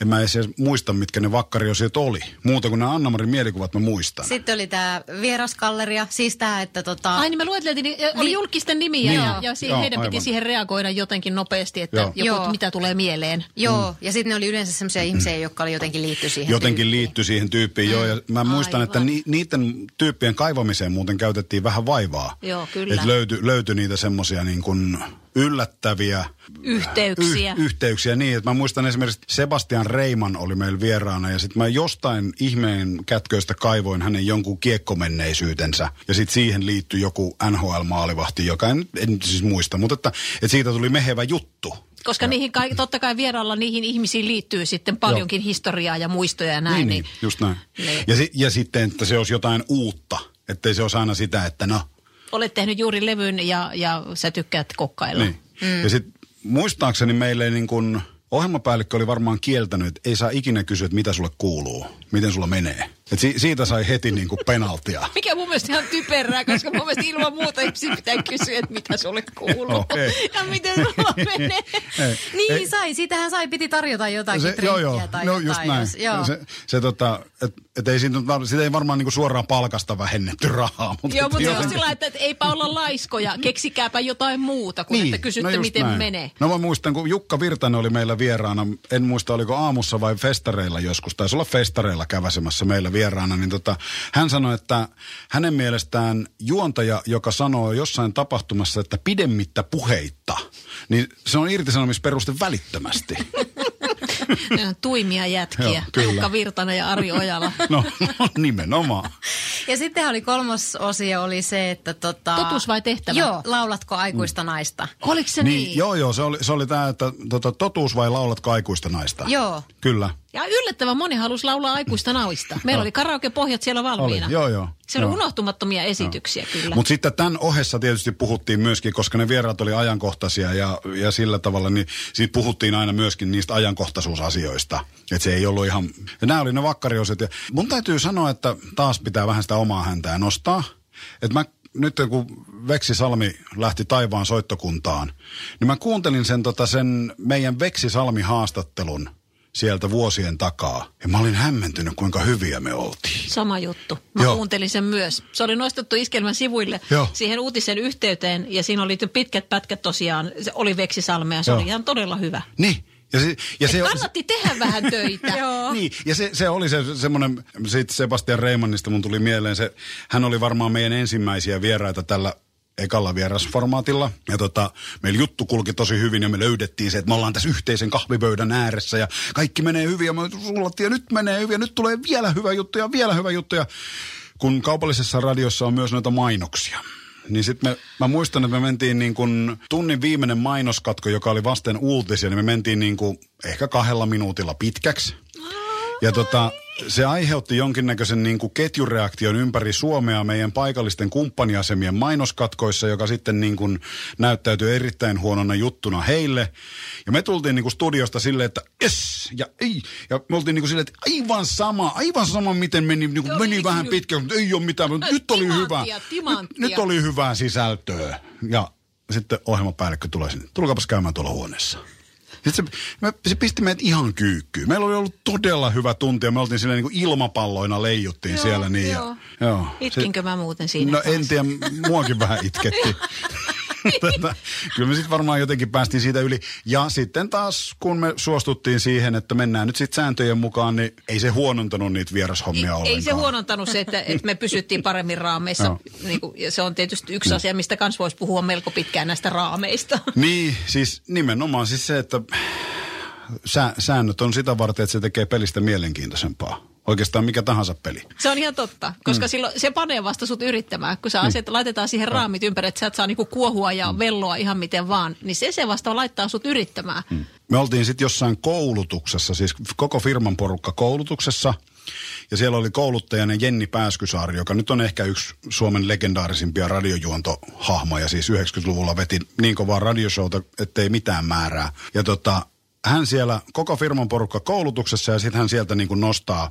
en mä edes muista, mitkä ne vakkariosiot oli. Muuta kuin nämä Anna-Marin mielikuvat mä muistan. Sitten oli tämä vieraskalleria, siis tämä, että tota... Ai niin me lueteltiin, niin, oli niin. julkisten nimiä niin. ja, ja siihen, Joo, heidän aivan. piti siihen reagoida jotenkin nopeasti, että Joo. joku, mitä tulee mieleen. Joo, mm. ja sitten ne oli yleensä sellaisia ihmisiä, jotka oli jotenkin liitty siihen Jotenkin tyyppiin. liitty siihen tyyppiin, mm. joo. Ja mä muistan, aivan. että ni, niiden tyyppien kaivamiseen muuten käytettiin vähän vaivaa. Joo, kyllä. Että löytyi, löytyi niitä semmoisia niin kuin yllättäviä yhteyksiä. Y- yhteyksiä niin, että mä muistan esimerkiksi Sebastian Reiman oli meillä vieraana ja sitten mä jostain ihmeen kätköistä kaivoin hänen jonkun kiekkomenneisyytensä ja sitten siihen liittyi joku NHL-maalivahti, joka en, en siis muista, mutta että, että siitä tuli mehevä juttu. Koska niihin, totta kai vieraalla niihin ihmisiin liittyy sitten paljonkin Joo. historiaa ja muistoja ja näin. Niin, niin, niin just näin. Niin. Ja, si- ja sitten, että se olisi jotain uutta, ettei se olisi aina sitä, että no olet tehnyt juuri levyn ja, ja sä tykkäät kokkailla. Niin. Mm. Ja sitten muistaakseni meille niin kun, ohjelmapäällikkö oli varmaan kieltänyt, että ei saa ikinä kysyä, että mitä sulle kuuluu, miten sulla menee. Et si- siitä sai heti niin kuin penaltia. Mikä mun mielestä ihan typerää, koska mun mielestä ilman muuta ihmisiä pitää kysyä, että mitä sulle kuuluu okay. ja miten sulla menee. Ei, niin ei. sai, siitähän sai, piti tarjota jotakin se, joo, joo, tai no, jotain. just näin. Jos, joo. Se, se tota, et, et ei siitä, siitä ei varmaan niinku suoraan palkasta vähennetty rahaa. Mutta joo, mutta jotenkin... sillä että, että eipä olla laiskoja, keksikääpä jotain muuta kuin niin, että kysytte, no miten näin. menee. No mä muistan, kun Jukka Virtanen oli meillä vieraana, en muista oliko aamussa vai festareilla joskus, taisi olla festareilla käväsemässä meillä vieraana, niin tota, hän sanoi, että hänen mielestään juontaja, joka sanoo jossain tapahtumassa, että pidemmittä puheitta, niin se on irtisanomisperuste välittömästi. Ne on tuimia jätkiä. Jukka Virtanen ja Ari Ojala. no, no nimenomaan. Ja sitten oli kolmas osio oli se, että tota... Totuus vai tehtävä? Joo, laulatko aikuista mm. naista? Oliko se niin? niin? Joo, joo, se oli, se oli tämä, että tota, totuus vai laulatko aikuista naista? Joo. Kyllä. Ja yllättävän moni halusi laulaa aikuista naista. Meillä oli karaoke-pohjat siellä valmiina. Oli, joo, joo. Se oli joo. unohtumattomia esityksiä joo. kyllä. Mutta sitten tämän ohessa tietysti puhuttiin myöskin, koska ne vieraat oli ajankohtaisia ja, ja sillä tavalla, niin siitä puhuttiin aina myöskin niistä ajankohtaisuusasioista. Että se ei ollut ihan... Ja nämä oli ne vakkarioset. Ja mun täytyy sanoa, että taas pitää vähän sitä omaa häntää nostaa. Että mä nyt kun Veksi Salmi lähti taivaan soittokuntaan, niin mä kuuntelin sen, tota, sen meidän Veksi Salmi haastattelun sieltä vuosien takaa. Ja mä olin hämmentynyt, kuinka hyviä me oltiin. Sama juttu. Mä Joo. kuuntelin sen myös. Se oli nostettu iskelmän sivuille Joo. siihen uutisen yhteyteen ja siinä oli pitkät pätkät tosiaan. Se oli Veksisalme ja se Joo. oli ihan todella hyvä. Niin. Ja se, ja se, kannatti tehdä vähän töitä. Joo. Niin, ja se, se oli se semmoinen, siitä Sebastian Reimannista mun tuli mieleen, se, hän oli varmaan meidän ensimmäisiä vieraita tällä ekalla vierasformaatilla. Ja tota, meillä juttu kulki tosi hyvin ja me löydettiin se, että me ollaan tässä yhteisen kahvipöydän ääressä ja kaikki menee hyvin ja me sullattiin ja nyt menee hyvin ja nyt tulee vielä hyvä juttu ja vielä hyvä juttu. Ja kun kaupallisessa radiossa on myös noita mainoksia, niin sitten mä muistan, että me mentiin niin kuin tunnin viimeinen mainoskatko, joka oli vasten uutisia, niin me mentiin niin kuin ehkä kahdella minuutilla pitkäksi. Ja tota, se aiheutti jonkinnäköisen niin kuin ketjureaktion ympäri Suomea meidän paikallisten kumppaniasemien mainoskatkoissa, joka sitten niin kuin näyttäytyi erittäin huonona juttuna heille. Ja me tultiin niin kuin studiosta silleen, että yes, ja ei. Ja me oltiin niin kuin silleen, että aivan sama, aivan sama miten meni, niin kuin meni vähän pitkään, mutta ei ole mitään, mutta Ai, nyt oli hyvä. Nyt, nyt oli hyvää sisältöä. Ja sitten ohjelmapäällikkö tulee sinne, tulkaapas käymään tuolla huoneessa. Sitten se, me, se pisti meidät ihan kyykkyyn. Meillä oli ollut todella hyvä tunti ja me oltiin silleen niin kuin ilmapalloina leijuttiin Joo, siellä. Niin joo. Ja, joo. Itkinkö mä muuten siinä? No taas? en tiedä, muakin vähän itketti. Tätä, kyllä me sitten varmaan jotenkin päästiin siitä yli. Ja sitten taas, kun me suostuttiin siihen, että mennään nyt sitten sääntöjen mukaan, niin ei se huonontanut niitä vierashommia ei, ollenkaan. ei se huonontanut se, että, että me pysyttiin paremmin raameissa. Niin kuin, ja se on tietysti yksi asia, mistä kans voisi puhua melko pitkään näistä raameista. Niin, siis nimenomaan siis se, että sää, säännöt on sitä varten, että se tekee pelistä mielenkiintoisempaa. Oikeastaan mikä tahansa peli. Se on ihan totta, koska mm. silloin se panee vasta sut yrittämään. Kun sä asiat, laitetaan siihen raamit ympäri, että sä et saa niinku kuohua ja velloa ihan miten vaan, niin se se vasta laittaa sut yrittämään. Mm. Me oltiin sitten jossain koulutuksessa, siis koko firman porukka koulutuksessa. Ja siellä oli kouluttajana Jenni Pääskysaari, joka nyt on ehkä yksi Suomen legendaarisimpia radiojuontohahmoja. Siis 90-luvulla veti niin kovaa radioshowta, ettei mitään määrää. Ja tota, hän siellä, koko firman porukka koulutuksessa ja sitten hän sieltä niin kuin nostaa,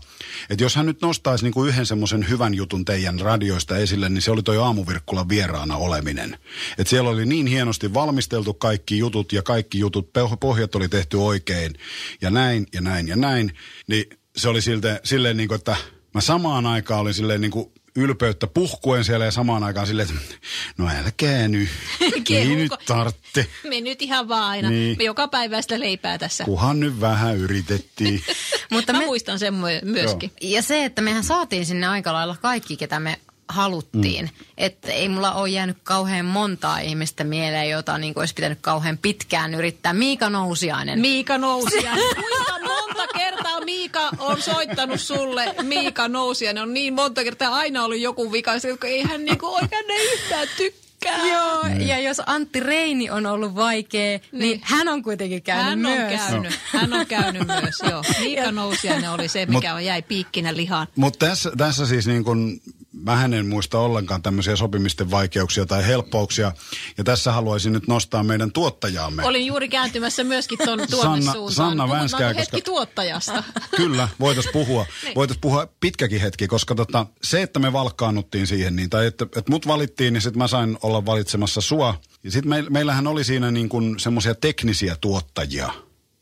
että jos hän nyt nostaisi niin kuin yhden semmoisen hyvän jutun teidän radioista esille, niin se oli toi aamuvirkkulan vieraana oleminen. Että siellä oli niin hienosti valmisteltu kaikki jutut ja kaikki jutut, poh- pohjat oli tehty oikein ja näin ja näin ja näin, niin se oli siltä, silleen niin kuin, että mä samaan aikaan olin silleen niin kuin ylpeyttä puhkuen siellä ja samaan aikaan silleen, että no älkää nyt, ei nyt tarvitse. Me nyt ihan vaan aina. Niin. Me joka päivä sitä leipää tässä. Kuhan nyt vähän yritettiin. Mutta Mä me, muistan sen my- myöskin. ja se, että mehän saatiin sinne aika lailla kaikki, ketä me haluttiin. Mm. Että ei mulla ole jäänyt kauhean montaa ihmistä mieleen, jota niin olisi pitänyt kauhean pitkään yrittää. Miika Nousiainen. Miika Nousian. Kuinka monta kertaa Miika on soittanut sulle Miika Nousian? On niin monta kertaa aina ollut joku vika, että ei hän niinku oikein ei yhtään tykkää. Joo, ja jos Antti Reini on ollut vaikea, niin, niin hän on kuitenkin käynyt Hän on myös. käynyt, hän on käynyt myös, joo. Miika Nousiainen oli se, mikä on jäi piikkinä lihaan. Mutta tässä, tässä siis niin kun, mä en muista ollenkaan tämmöisiä sopimisten vaikeuksia tai helppouksia. Ja tässä haluaisin nyt nostaa meidän tuottajaamme. Olin juuri kääntymässä myöskin tuonne tuonne Sanna- suuntaan. Sanna Vänskää, hetki koska- tuottajasta. Kyllä, voitaisiin puhua. Voitaisiin puhua pitkäkin hetki, koska tota, se, että me valkkaannuttiin siihen, niin, tai että, että mut valittiin, niin sitten mä sain olla valitsemassa sua. Ja sitten me, meillähän oli siinä niin kuin semmoisia teknisiä tuottajia,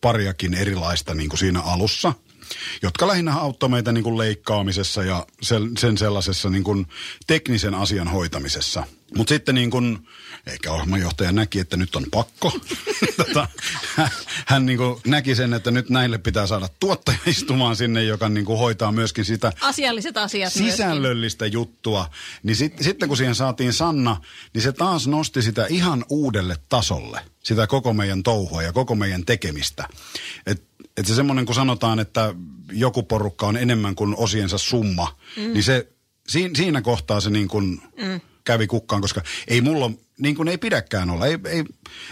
pariakin erilaista niin kuin siinä alussa, jotka lähinnä auttoi meitä niin kuin leikkaamisessa ja sen, sen sellaisessa niin kuin teknisen asian hoitamisessa. Mutta sitten niin kuin, ehkä ohjelmanjohtaja näki, että nyt on pakko. tota, hän hän niin kuin näki sen, että nyt näille pitää saada tuottaja istumaan sinne, joka niin kuin hoitaa myöskin sitä Asialliset asiat myöskin. sisällöllistä juttua. Niin sit, sitten kun siihen saatiin Sanna, niin se taas nosti sitä ihan uudelle tasolle. Sitä koko meidän touhua ja koko meidän tekemistä. Et, et se semmoinen, kun sanotaan, että joku porukka on enemmän kuin osiensa summa, mm. niin se, siinä, siinä kohtaa se niin kuin mm. Kävi kukkaan, koska ei mulla, niin kuin ei pidäkään olla. Ei, ei,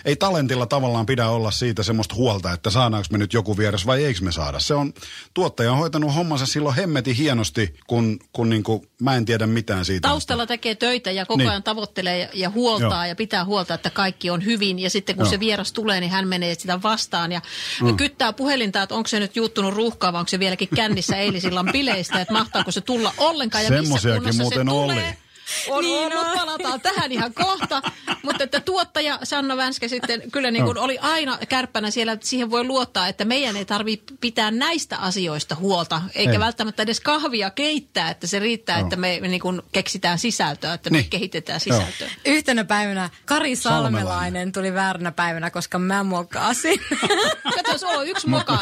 ei talentilla tavallaan pidä olla siitä semmoista huolta, että saadaanko me nyt joku vieras vai eikö me saada. Se on, tuottaja on hoitanut hommansa silloin hemmeti hienosti, kun, kun niin kuin, mä en tiedä mitään siitä. Taustalla tekee töitä ja koko Niin. ajan tavoittelee ja, ja huoltaa Joo. ja pitää huolta, että kaikki on hyvin. Ja sitten kun Joo. se vieras tulee, niin hän menee sitä vastaan ja mm. kyttää puhelinta, että onko se nyt juuttunut ruuhkaa vai onko se vieläkin kännissä eilisillan bileistä, että mahtaako se tulla ollenkaan ja missä kunnossa muuten se oli. On Niin niin ollut, on. palataan tähän ihan kohta. Mutta että tuottaja Sanna Vänskä sitten kyllä niin kuin oli aina kärppänä siellä, että siihen voi luottaa, että meidän ei tarvitse pitää näistä asioista huolta, eikä Ei. välttämättä edes kahvia keittää, että se riittää, Joo. että me, me niin kuin keksitään sisältöä, että me Niin. kehitetään Joo. sisältöä. Yhtenä päivänä Kari Salmelainen. Salmelainen tuli vääränä päivänä, koska mä mokasin. Kato, se on yksi moka,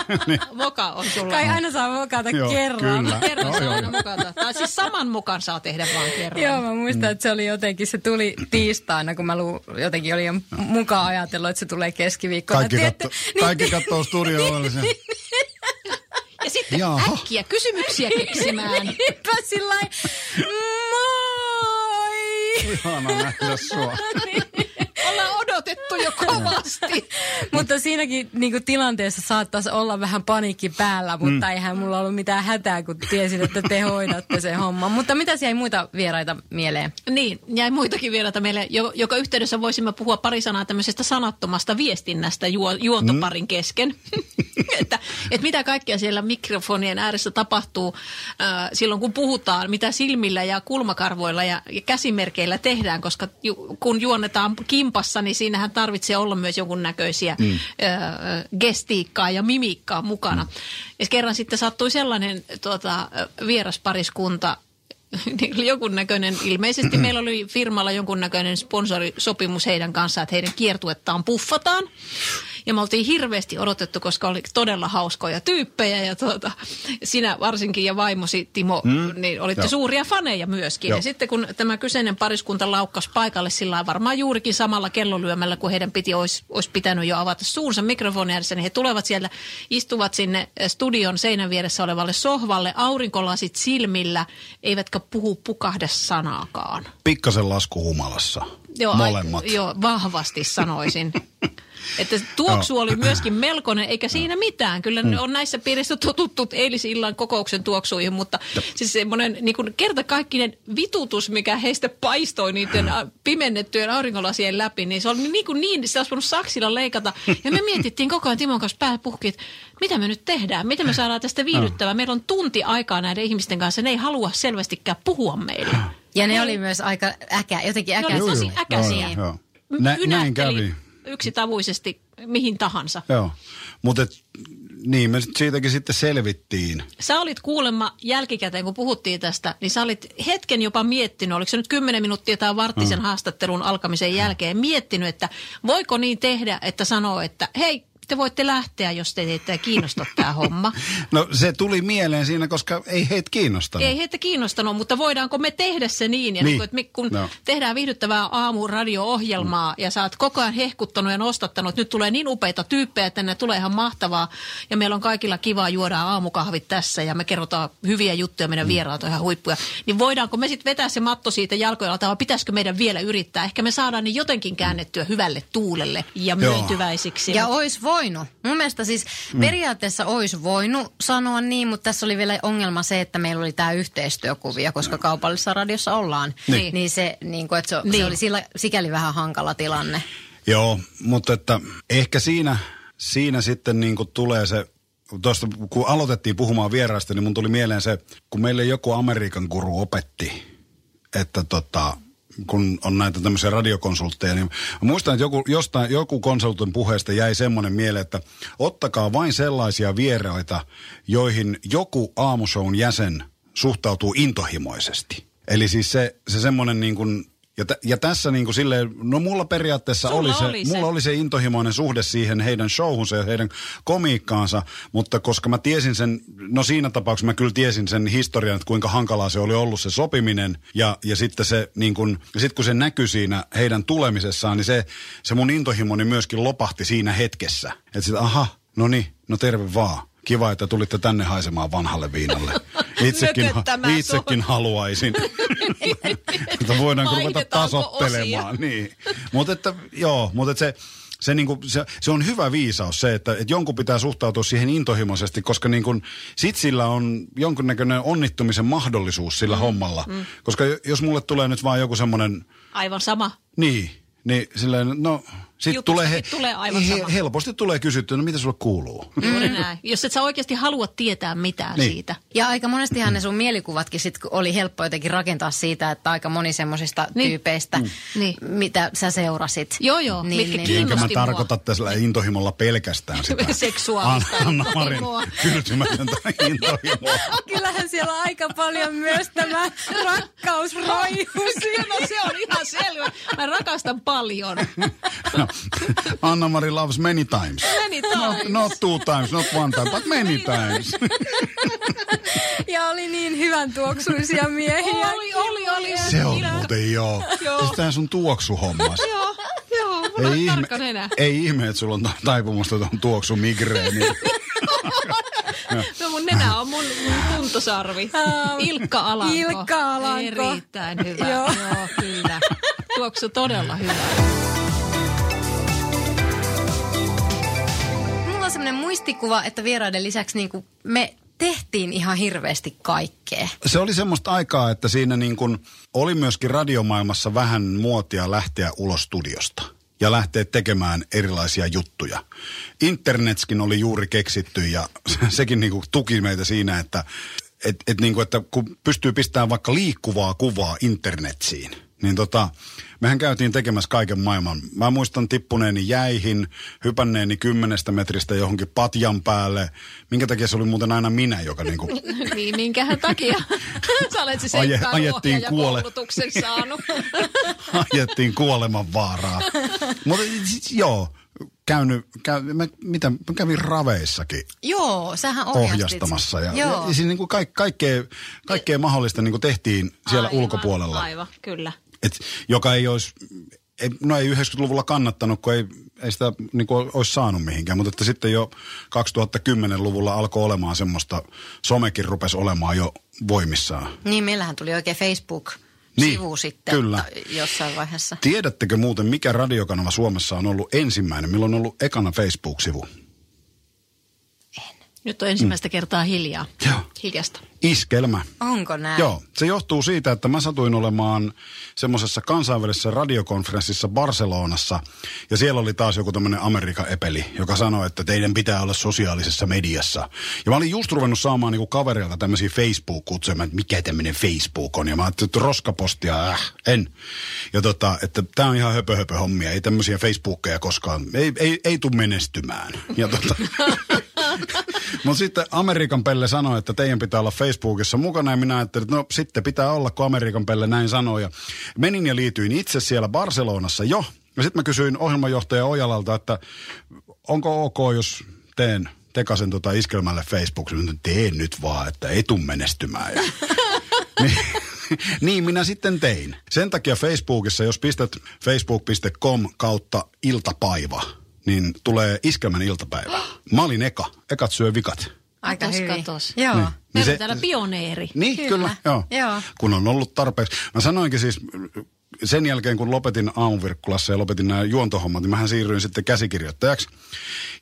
moka on sulla. Kai aina saa mokata Joo, kerran. kyllä. Kerran Joo, saa aina joo. mukata. Tai siis saman mukan saa tehdä vaan kerran. Joo, mä muistan, että se oli jotenkin, se tuli tiistaina, kun mä lu, jotenkin olin jo mukaan ajatellut, että se tulee keskiviikkona. Kaikki, Tiedätte- katto, kaikki kattoo studio Ja sitten Jaha. äkkiä kysymyksiä keksimään. Niinpä sillä lailla, moi! Ihana nähdä sua. Ollaan odotettu jo kovasti. mutta siinäkin niinku, tilanteessa saattaisi olla vähän paniikki päällä, mutta mm. eihän mulla ollut mitään hätää, kun tiesin, että te hoidatte sen homman. Mutta mitä jäi muita vieraita mieleen? Niin, jäi muitakin vieraita meille, jo, joka yhteydessä voisimme puhua pari sanaa tämmöisestä sanattomasta viestinnästä juo, juontoparin kesken. että, että mitä kaikkea siellä mikrofonien ääressä tapahtuu äh, silloin, kun puhutaan, mitä silmillä ja kulmakarvoilla ja, ja käsimerkeillä tehdään, koska ju, kun juonnetaan kimpassa, niin siinähän tarvitsee olla myös jonkunnäköisiä mm. äh, gestiikkaa ja mimiikkaa mukana. Mm. Ja kerran sitten sattui sellainen tuota, vieraspariskunta, jonkunnäköinen, ilmeisesti meillä oli firmalla jonkunnäköinen sponsorisopimus heidän kanssaan, että heidän kiertuettaan puffataan. Ja me oltiin hirveästi odotettu, koska oli todella hauskoja tyyppejä ja tuota, sinä varsinkin ja vaimosi Timo, mm. niin olitte Joo. suuria faneja myöskin. Joo. Ja sitten kun tämä kyseinen pariskunta laukkas paikalle sillä varmaan juurikin samalla kellolyömällä, kun heidän piti, olisi, olisi pitänyt jo avata suunsa mikrofonin ääressä, niin he tulevat siellä, istuvat sinne eh, studion seinän vieressä olevalle sohvalle, aurinkolasit silmillä, eivätkä puhu pukahda sanaakaan. Pikkasen lasku humalassa. Joo, Molemmat. Ai, joo, vahvasti sanoisin. Että tuoksu oli myöskin melkoinen, eikä siinä mitään. Kyllä mm. on näissä piirissä totuttu eilisillan kokouksen tuoksuihin, mutta siis semmoinen niin kuin kertakaikkinen vitutus, mikä heistä paistoi niiden ä, pimennettyjen aurinkolasien läpi, niin se oli niin, kuin niin sitä olisi voinut saksilla leikata. Ja me mietittiin koko ajan Timon kanssa pää puhki, että mitä me nyt tehdään, miten me saadaan tästä viihdyttävää. Meillä on tunti aikaa näiden ihmisten kanssa, ne ei halua selvästikään puhua meille. Ja ne oli myös aika äkä, jotenkin Ne oli äkäisiä. tosi äkäisiä. Joo, joo. Nä, näin kävi. yksitavuisesti mihin tahansa. Joo, mutta niin me sit siitäkin sitten selvittiin. Sä olit kuulemma jälkikäteen, kun puhuttiin tästä, niin sä olit hetken jopa miettinyt, oliko se nyt kymmenen minuuttia tai varttisen Mm. haastattelun alkamisen jälkeen, miettinyt, että voiko niin tehdä, että sanoo, että hei, te voitte lähteä, jos teitä ei kiinnosta tämä homma. No se tuli mieleen siinä, koska ei heitä kiinnostanut. Ei heitä kiinnostanut, mutta voidaanko me tehdä se niin, ja Niin. niin. Kuin, että me, kun Joo. tehdään viihdyttävää aamuradio-ohjelmaa mm. ja sä oot koko ajan hehkuttanut ja nostattanut, että nyt tulee niin upeita tyyppejä, että ne tulee ihan mahtavaa ja meillä on kaikilla kivaa juoda aamukahvit tässä ja me kerrotaan hyviä juttuja, meidän vieraat on ihan huippuja, niin voidaanko me sitten vetää se matto siitä jalkojen alta vai pitäisikö meidän vielä yrittää? Ehkä me saadaan ne jotenkin käännettyä hyvälle tuulelle ja Joo. myöntyväisiksi. Ja ois voinut. Mun mielestä siis mm. periaatteessa ois voinut sanoa niin, mutta tässä oli vielä ongelma se, että meillä oli tämä yhteistyökuvia, koska kaupallisessa radiossa ollaan. Niin. Niin se, niin kuin, että se, Niin. se oli sillä, sikäli vähän hankala tilanne. Joo, mutta että ehkä siinä, siinä sitten niin tulee se, tuosta kun aloitettiin puhumaan vieraista, niin mun tuli mieleen se, kun meille joku Amerikan guru opetti, että tota, kun on näitä tämmöisiä radiokonsultteja, niin muistan, että joku, jostain, joku konsultin puheesta jäi semmoinen mieleen, että ottakaa vain sellaisia vieraita, joihin joku aamushown jäsen suhtautuu intohimoisesti. Eli siis se, se semmoinen niin kuin, ja, t- ja tässä niin kuin silleen, no mulla periaatteessa Sulla oli se, oli se. mulla oli se intohimoinen suhde siihen heidän showhunsa ja heidän komiikkaansa, mutta koska mä tiesin sen, no siinä tapauksessa mä kyllä tiesin sen historian, että kuinka hankalaa se oli ollut se sopiminen ja, ja sitten se niin kun, ja sit kun se näkyi siinä heidän tulemisessaan, niin se, se mun intohimoni myöskin lopahti siinä hetkessä. Että sitten aha, no niin, no terve vaan. Kiva, että tulitte tänne haisemaan vanhalle viinalle. Itsekin, itsekin haluaisin. Mutta voidaanko ruveta tasottelemaan. Niin. Mutta että, joo, mutta että se, se, niinku, se, se, on hyvä viisaus se, että, että jonkun pitää suhtautua siihen intohimoisesti, koska niin kun, sit sillä on jonkunnäköinen onnittumisen mahdollisuus sillä mm, hommalla. Mm. Koska jos mulle tulee nyt vaan joku semmoinen, Aivan sama. niin, niin silleen, no Sitten tulee, he, tulee aivan sama. helposti tulee kysyttyä, no mitä sulle kuuluu? Juuri näin. Jos et sä oikeasti halua tietää mitään Niin. siitä. Ja aika monestihan ne sun mielikuvatkin sit oli helppo jotenkin rakentaa siitä, että aika moni semmosista Niin. tyypeistä, Niin. mitä sä seurasit. Joo, joo, Niin, mitkä niin. Enkä mä tarkoita tässä intohimolla pelkästään sitä. Seksuaalista Anna-Marin intohimoa. kyltymätöntä intohimoa. Kyllähän siellä on aika paljon myös tämä rakkaus roihuu No se on ihan selvä. Mä rakastan paljon. Anna-Mari loves many times. Many times. Not, not two times, not one time, but many times. Ja oli niin hyvän tuoksuisia miehiä. Oli, oli, oli. Se on Minä- muuten joo. Joo. Siis tää sun tuoksuhommas. Joo, joo. Ei ihme, tarkka nenä. ei ihme, että sulla on taipumusta tuon tuoksu migreeniin. No mun nenä on mun, mun kuntosarvi. Ilkka Alanko. Ilkka Alanko. Erittäin hyvä. Joo. Joo, kyllä. Tuoksu todella hyvä. Semmoinen muistikuva, että vieraiden lisäksi niin kuin me tehtiin ihan hirveästi kaikkea. Se oli semmoista aikaa, että siinä niin kuin oli myöskin radiomaailmassa vähän muotia lähteä ulos studiosta ja lähteä tekemään erilaisia juttuja. Internetskin oli juuri keksitty ja sekin niin kuin tuki meitä siinä, että et, et niin kuin, että kun pystyy pistämään vaikka liikkuvaa kuvaa internetsiin, niin tota, mehän käytiin tekemässä kaiken maailman. Mä muistan tippuneeni jäihin, hypänneeni kymmenestä metristä johonkin patjan päälle. Minkä takia se oli muuten aina minä, joka niin kuin Niin, minkähän takia sä olet se Aje- ajettiin kuole- saanut. ajettiin kuoleman vaaraa. Mutta siis, joo, käynyt, käy, mä, mitä, mä kävin raveissakin Joo, sähän ohjastit. ohjastamassa. Ja, ja, Joo. ja siis niin kuin kaik, kaikkea, kaikkea mahdollista niin kuin tehtiin siellä Aivan, ulkopuolella. Aivan, kyllä. Et, joka ei olisi, ei, no ei 90-luvulla kannattanut, kun ei, ei sitä niin kuin olisi saanut mihinkään. Mutta että sitten jo 2010-luvulla alkoi olemaan semmoista, somekin rupesi olemaan jo voimissaan. Niin, meillähän tuli oikein Facebook-sivu Niin, sitten kyllä. jossain vaiheessa. Tiedättekö muuten, mikä radiokanava Suomessa on ollut ensimmäinen? Milloin on ollut ekana Facebook-sivu? Nyt on ensimmäistä kertaa hiljaa. Joo. Hiljasta. Iskelmä. Onko näin? Joo, se johtuu siitä, että mä satuin olemaan semmoisessa kansainvälisessä radiokonferenssissa Barcelonassa. Ja siellä oli taas joku tämmöinen Amerikan epeli, joka sanoi, että teidän pitää olla sosiaalisessa mediassa. Ja mä olin just ruvennut saamaan niinku kaverilta tämmöisiä Facebook-kutsuja, että mikä tämmöinen Facebook on. Ja mä ajattelin, että roskapostia, äh, en. Ja tota, että tää on ihan höpö, höpö hommia, ei tämmöisiä Facebookeja koskaan, ei, ei, ei tule menestymään. Ja tota, mutta sitten Amerikan Pelle sanoi, että teidän pitää olla Facebookissa mukana ja minä ajattelin, että no sitten pitää olla, kun Amerikan Pelle näin sanoi. Ja menin ja liityin itse siellä Barcelonassa jo. Ja sitten mä kysyin ohjelmanjohtaja Ojalalta, että onko ok, jos teen Tekasen tota iskelmälle Facebook. Mä sanoin, teen nyt vaan, että ei tuu menestymään. Ja, niin, niin minä sitten tein. Sen takia Facebookissa, jos pistät facebook.com kautta iltapaiva, niin tulee iskelmän iltapäivä. Mä olin eka. Ekat syö vikat. Aika Katos, hyvin. katos. Joo. Niin. Meillä Niin on se- täällä pioneeri. Niin, Kyllä. kyllä. joo. Joo. Kun on ollut tarpeeksi. Mä sanoinkin siis, sen jälkeen kun lopetin aamuvirkkulassa ja lopetin nämä juontohommat, niin mähän siirryin sitten käsikirjoittajaksi.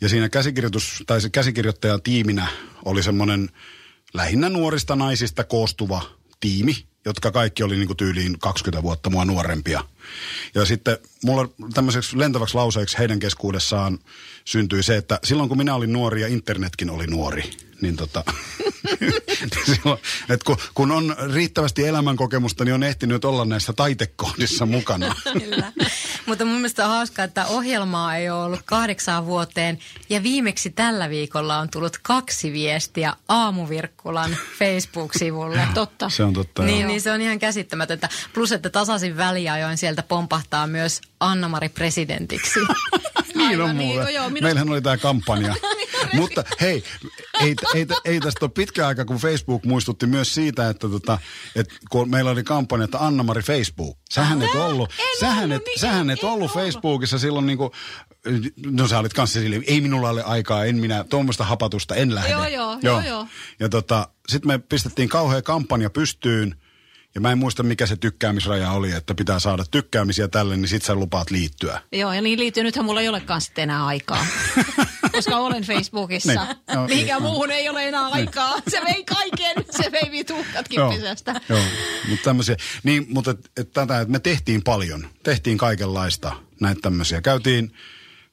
Ja siinä käsikirjoitus, tai se käsikirjoittajan tiiminä oli semmoinen lähinnä nuorista naisista koostuva tiimi, jotka kaikki oli niinku tyyliin 20 vuotta mua nuorempia. Ja sitten mulla tämmöiseksi lentäväksi lauseeksi heidän keskuudessaan syntyi se, että silloin kun minä olin nuori ja internetkin oli nuori, niin tota, silloin, että kun, kun on riittävästi elämänkokemusta, niin on ehtinyt olla näissä taitekohdissa mukana. Kyllä. Mutta mun mielestä on hauskaa, että ohjelmaa ei ole ollut kahdeksaan vuoteen. Ja viimeksi tällä viikolla on tullut kaksi viestiä Aamuvirkkulan Facebook-sivulle. Totta. Se on totta, Niin, joo. niin se on ihan käsittämätöntä. Plus, että tasaisin väliajoin sieltä pompahtaa myös Anna-Mari presidentiksi. niin on niin, mulle. joo, minusta- Meillähän oli tämä kampanja. Mutta hei, ei, ei, ei tästä ole pitkä aika, kun Facebook muistutti myös siitä, että, tota, että kun meillä oli kampanja, että Anna-Mari Facebook. Sähän et ollut, En sähän ollut, et, niin, sähän et ollut. Facebookissa silloin niinku, no sä olit kanssa silleen, ei minulla ole aikaa, en minä, tuommoista hapatusta en lähde. Joo, joo, joo, joo. Ja tota, sitten me pistettiin kauhea kampanja pystyyn, ja mä en muista mikä se tykkäämisraja oli, että pitää saada tykkäämisiä tälle, niin sit sä lupaat liittyä. Joo, ja niin liittyy. Nythän mulla ei olekaan sitten enää aikaa. Koska olen Facebookissa. Niin, joo, Mihinkään niin. muuhun ei ole enää aikaa. Se vei kaiken. Se vei vituhkatkin Joo, pesästä. Joo, mutta tämmöisiä. Niin, mutta et, et tätä, että me tehtiin paljon. Tehtiin kaikenlaista. näitä tämmöisiä. Käytiin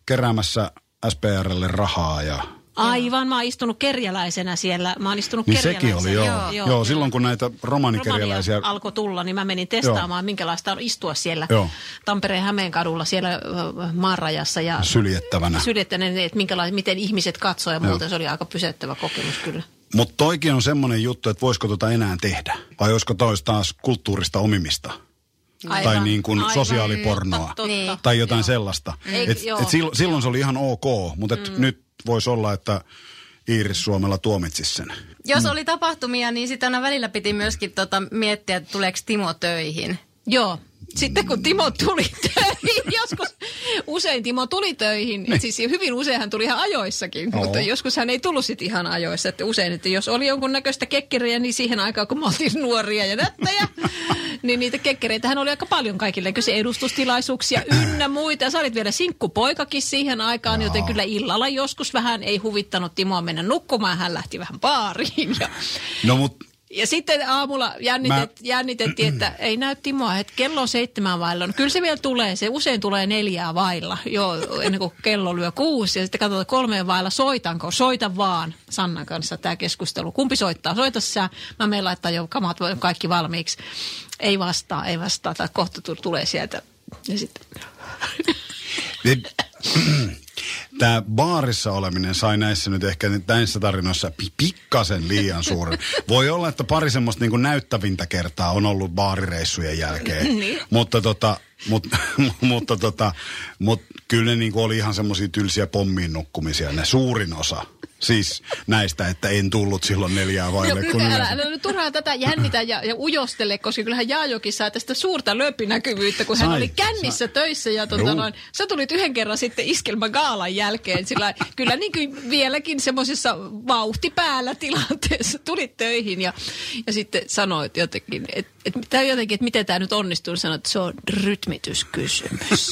keräämässä SPRlle rahaa ja Aivan, mä oon istunut kerjäläisenä siellä. Mä oon istunut niin sekin oli, joo. Joo, joo silloin kun näitä romanikerjäläisiä... Romania alkoi tulla, niin mä menin testaamaan, joo. minkälaista on istua siellä Joo. Tampereen Hämeen kadulla siellä maanrajassa. Ja Syljettävänä. Syljettävänä, että minkäla- miten ihmiset katsoo ja muuta. Se oli aika pysäyttävä kokemus kyllä. Mutta toikin on semmoinen juttu, että voisiko tota enää tehdä. Vai olisiko tois taas kulttuurista omimista? tai Aivan, niin kuin aivan. sosiaalipornoa. Totta, totta. Tai jotain Joo. sellaista. Ei, Et, joo, et silloin, joo. silloin se oli ihan ok, mutta mm. nyt voisi olla, että Iiris Suomella tuomitsisi sen. Jos oli tapahtumia, niin sitten aina välillä piti myöskin tota, miettiä, että tuleeko Timo töihin. Joo. Sitten kun Timo tuli töihin, joskus usein Timo tuli töihin, niin. siis hyvin usein hän tuli ihan ajoissakin, Oo. mutta joskus hän ei tullut sitten ihan ajoissa. Että usein, että jos oli jonkun näköistä kekkeriä, niin siihen aikaan kun me oltiin nuoria ja nättejä, niin niitä kekkereitä hän oli aika paljon kaikille. Kyse edustustilaisuuksia ynnä muita. Ja sä olit vielä sinkkupoikakin siihen aikaan, joten kyllä illalla joskus vähän ei huvittanut Timoa mennä nukkumaan. Hän lähti vähän baariin ja No mutta ja sitten aamulla jännitet, Mä- jännitettiin, että ei näy Timoa, että kello on seitsemän vailla. No, kyllä se vielä tulee, se usein tulee neljää vailla, jo ennen kuin kello lyö kuusi. Ja sitten katsotaan kolmeen vailla, soitanko, soita vaan Sannan kanssa tämä keskustelu. Kumpi soittaa, soita sä, mä menen laittaa jo kamat kaikki valmiiksi. Ei vastaa, ei vastaa, tai kohta tu- tulee sieltä. Ja sitten, Tämä baarissa oleminen sai näissä nyt ehkä näissä tarinoissa pi- pikkasen liian suuren. Voi olla, että pari semmoista niin näyttävintä kertaa on ollut baarireissujen jälkeen. Niin. Mutta tota, mut, mutta tota, mut kyllä ne niin oli ihan semmoisia tylsiä pommiin nukkumisia, ne suurin osa. Siis näistä, että en tullut silloin neljää vaille. Joo, kun älä, älä nyt turhaan tätä jännitä ja, ja ujostele, koska kyllähän Jaajokin saa tästä suurta lööpinäkyvyyttä, kun hän Sai, oli kännissä töissä ja Juu. noin, sä tulit yhden kerran sitten iskelmä gaalan jälkeen. Sillä kyllä niin kuin vieläkin semmoisessa vauhti päällä tilanteessa tulit töihin ja, ja sitten sanoit jotenkin, että et, et, jotenkin, että miten tämä nyt onnistuu, niin sanoit, että se on rytmityskysymys.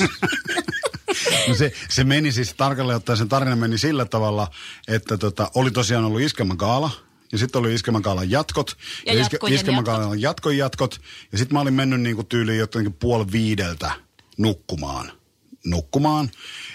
No se, se meni siis tarkalleen ottaen, sen tarina meni sillä tavalla, että tota, oli tosiaan ollut iskelmäkaala. Ja sitten oli iskelmäkaalan jatkot. Ja jatkojen iskelmäkaalan jatkon jatkot. Ja sitten mä olin mennyt niinku tyyliin jotenkin puoli viideltä nukkumaan. Nukkumaan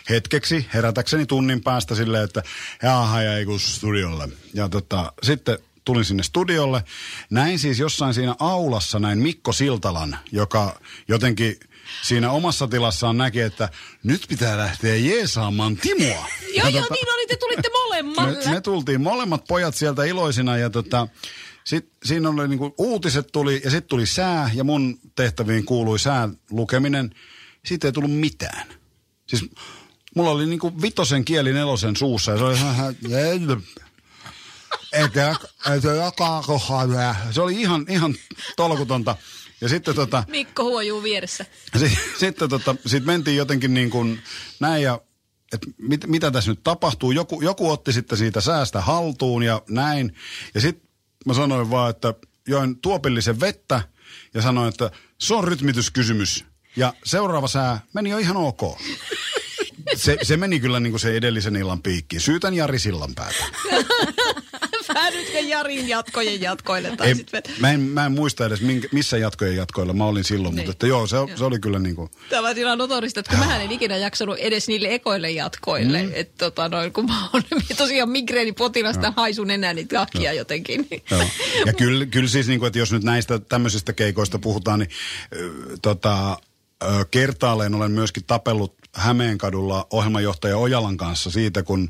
hetkeksi, herätäkseni tunnin päästä silleen, että jaha, ja ei kun studiolle. Ja tota, sitten tulin sinne studiolle. Näin siis jossain siinä aulassa näin Mikko Siltalan, joka jotenkin siinä omassa tilassaan näki, että nyt pitää lähteä jeesaamaan Timoa. joo, Ja joo, tota- niin oli, te tulitte molemmat. me, me tultiin molemmat pojat sieltä iloisina ja tota, sit, siinä oli niinku, uutiset tuli ja sitten tuli sää ja mun tehtäviin kuului sään lukeminen. Siitä ei tullut mitään. Siis mulla oli niinku vitosen kieli nelosen suussa ja se oli ihan, että. Se oli ihan, ihan tolkutonta. Ja sitten tota, Mikko huojuu vieressä. si- sitten tota, sit mentiin jotenkin niin kuin näin ja että mit, mitä tässä nyt tapahtuu. Joku, joku otti sitten siitä säästä haltuun ja näin. Ja sitten mä sanoin vaan, että join tuopillisen vettä ja sanoin, että se on rytmityskysymys. Ja seuraava sää meni jo ihan ok. Se, se meni kyllä niin kuin se edellisen illan piikkiin. Syytän Jari Sillanpäätä. Päädytkö Jarin jatkojen jatkoille? Tai Ei, sit vet- mä, en, mä en muista edes, minkä, missä jatkojen jatkoilla mä olin silloin, Niin. mutta että joo, se, se oli kyllä niin kuin... Tämä on ihan notorista, että kun mähän en ikinä jaksanut edes niille ekoille jatkoille. Mm. Että tota noin, kun mä oon tosiaan migreenipotilas, tämän haisun enää niitä takia jotenkin. niin- Joo. Ja kyllä, kyllä siis, niin kuin, että jos nyt näistä tämmöisistä keikoista puhutaan, niin ö, tota, kertaalleen olen myöskin tapellut Hämeenkadulla ohjelmanjohtaja Ojalan kanssa siitä, kun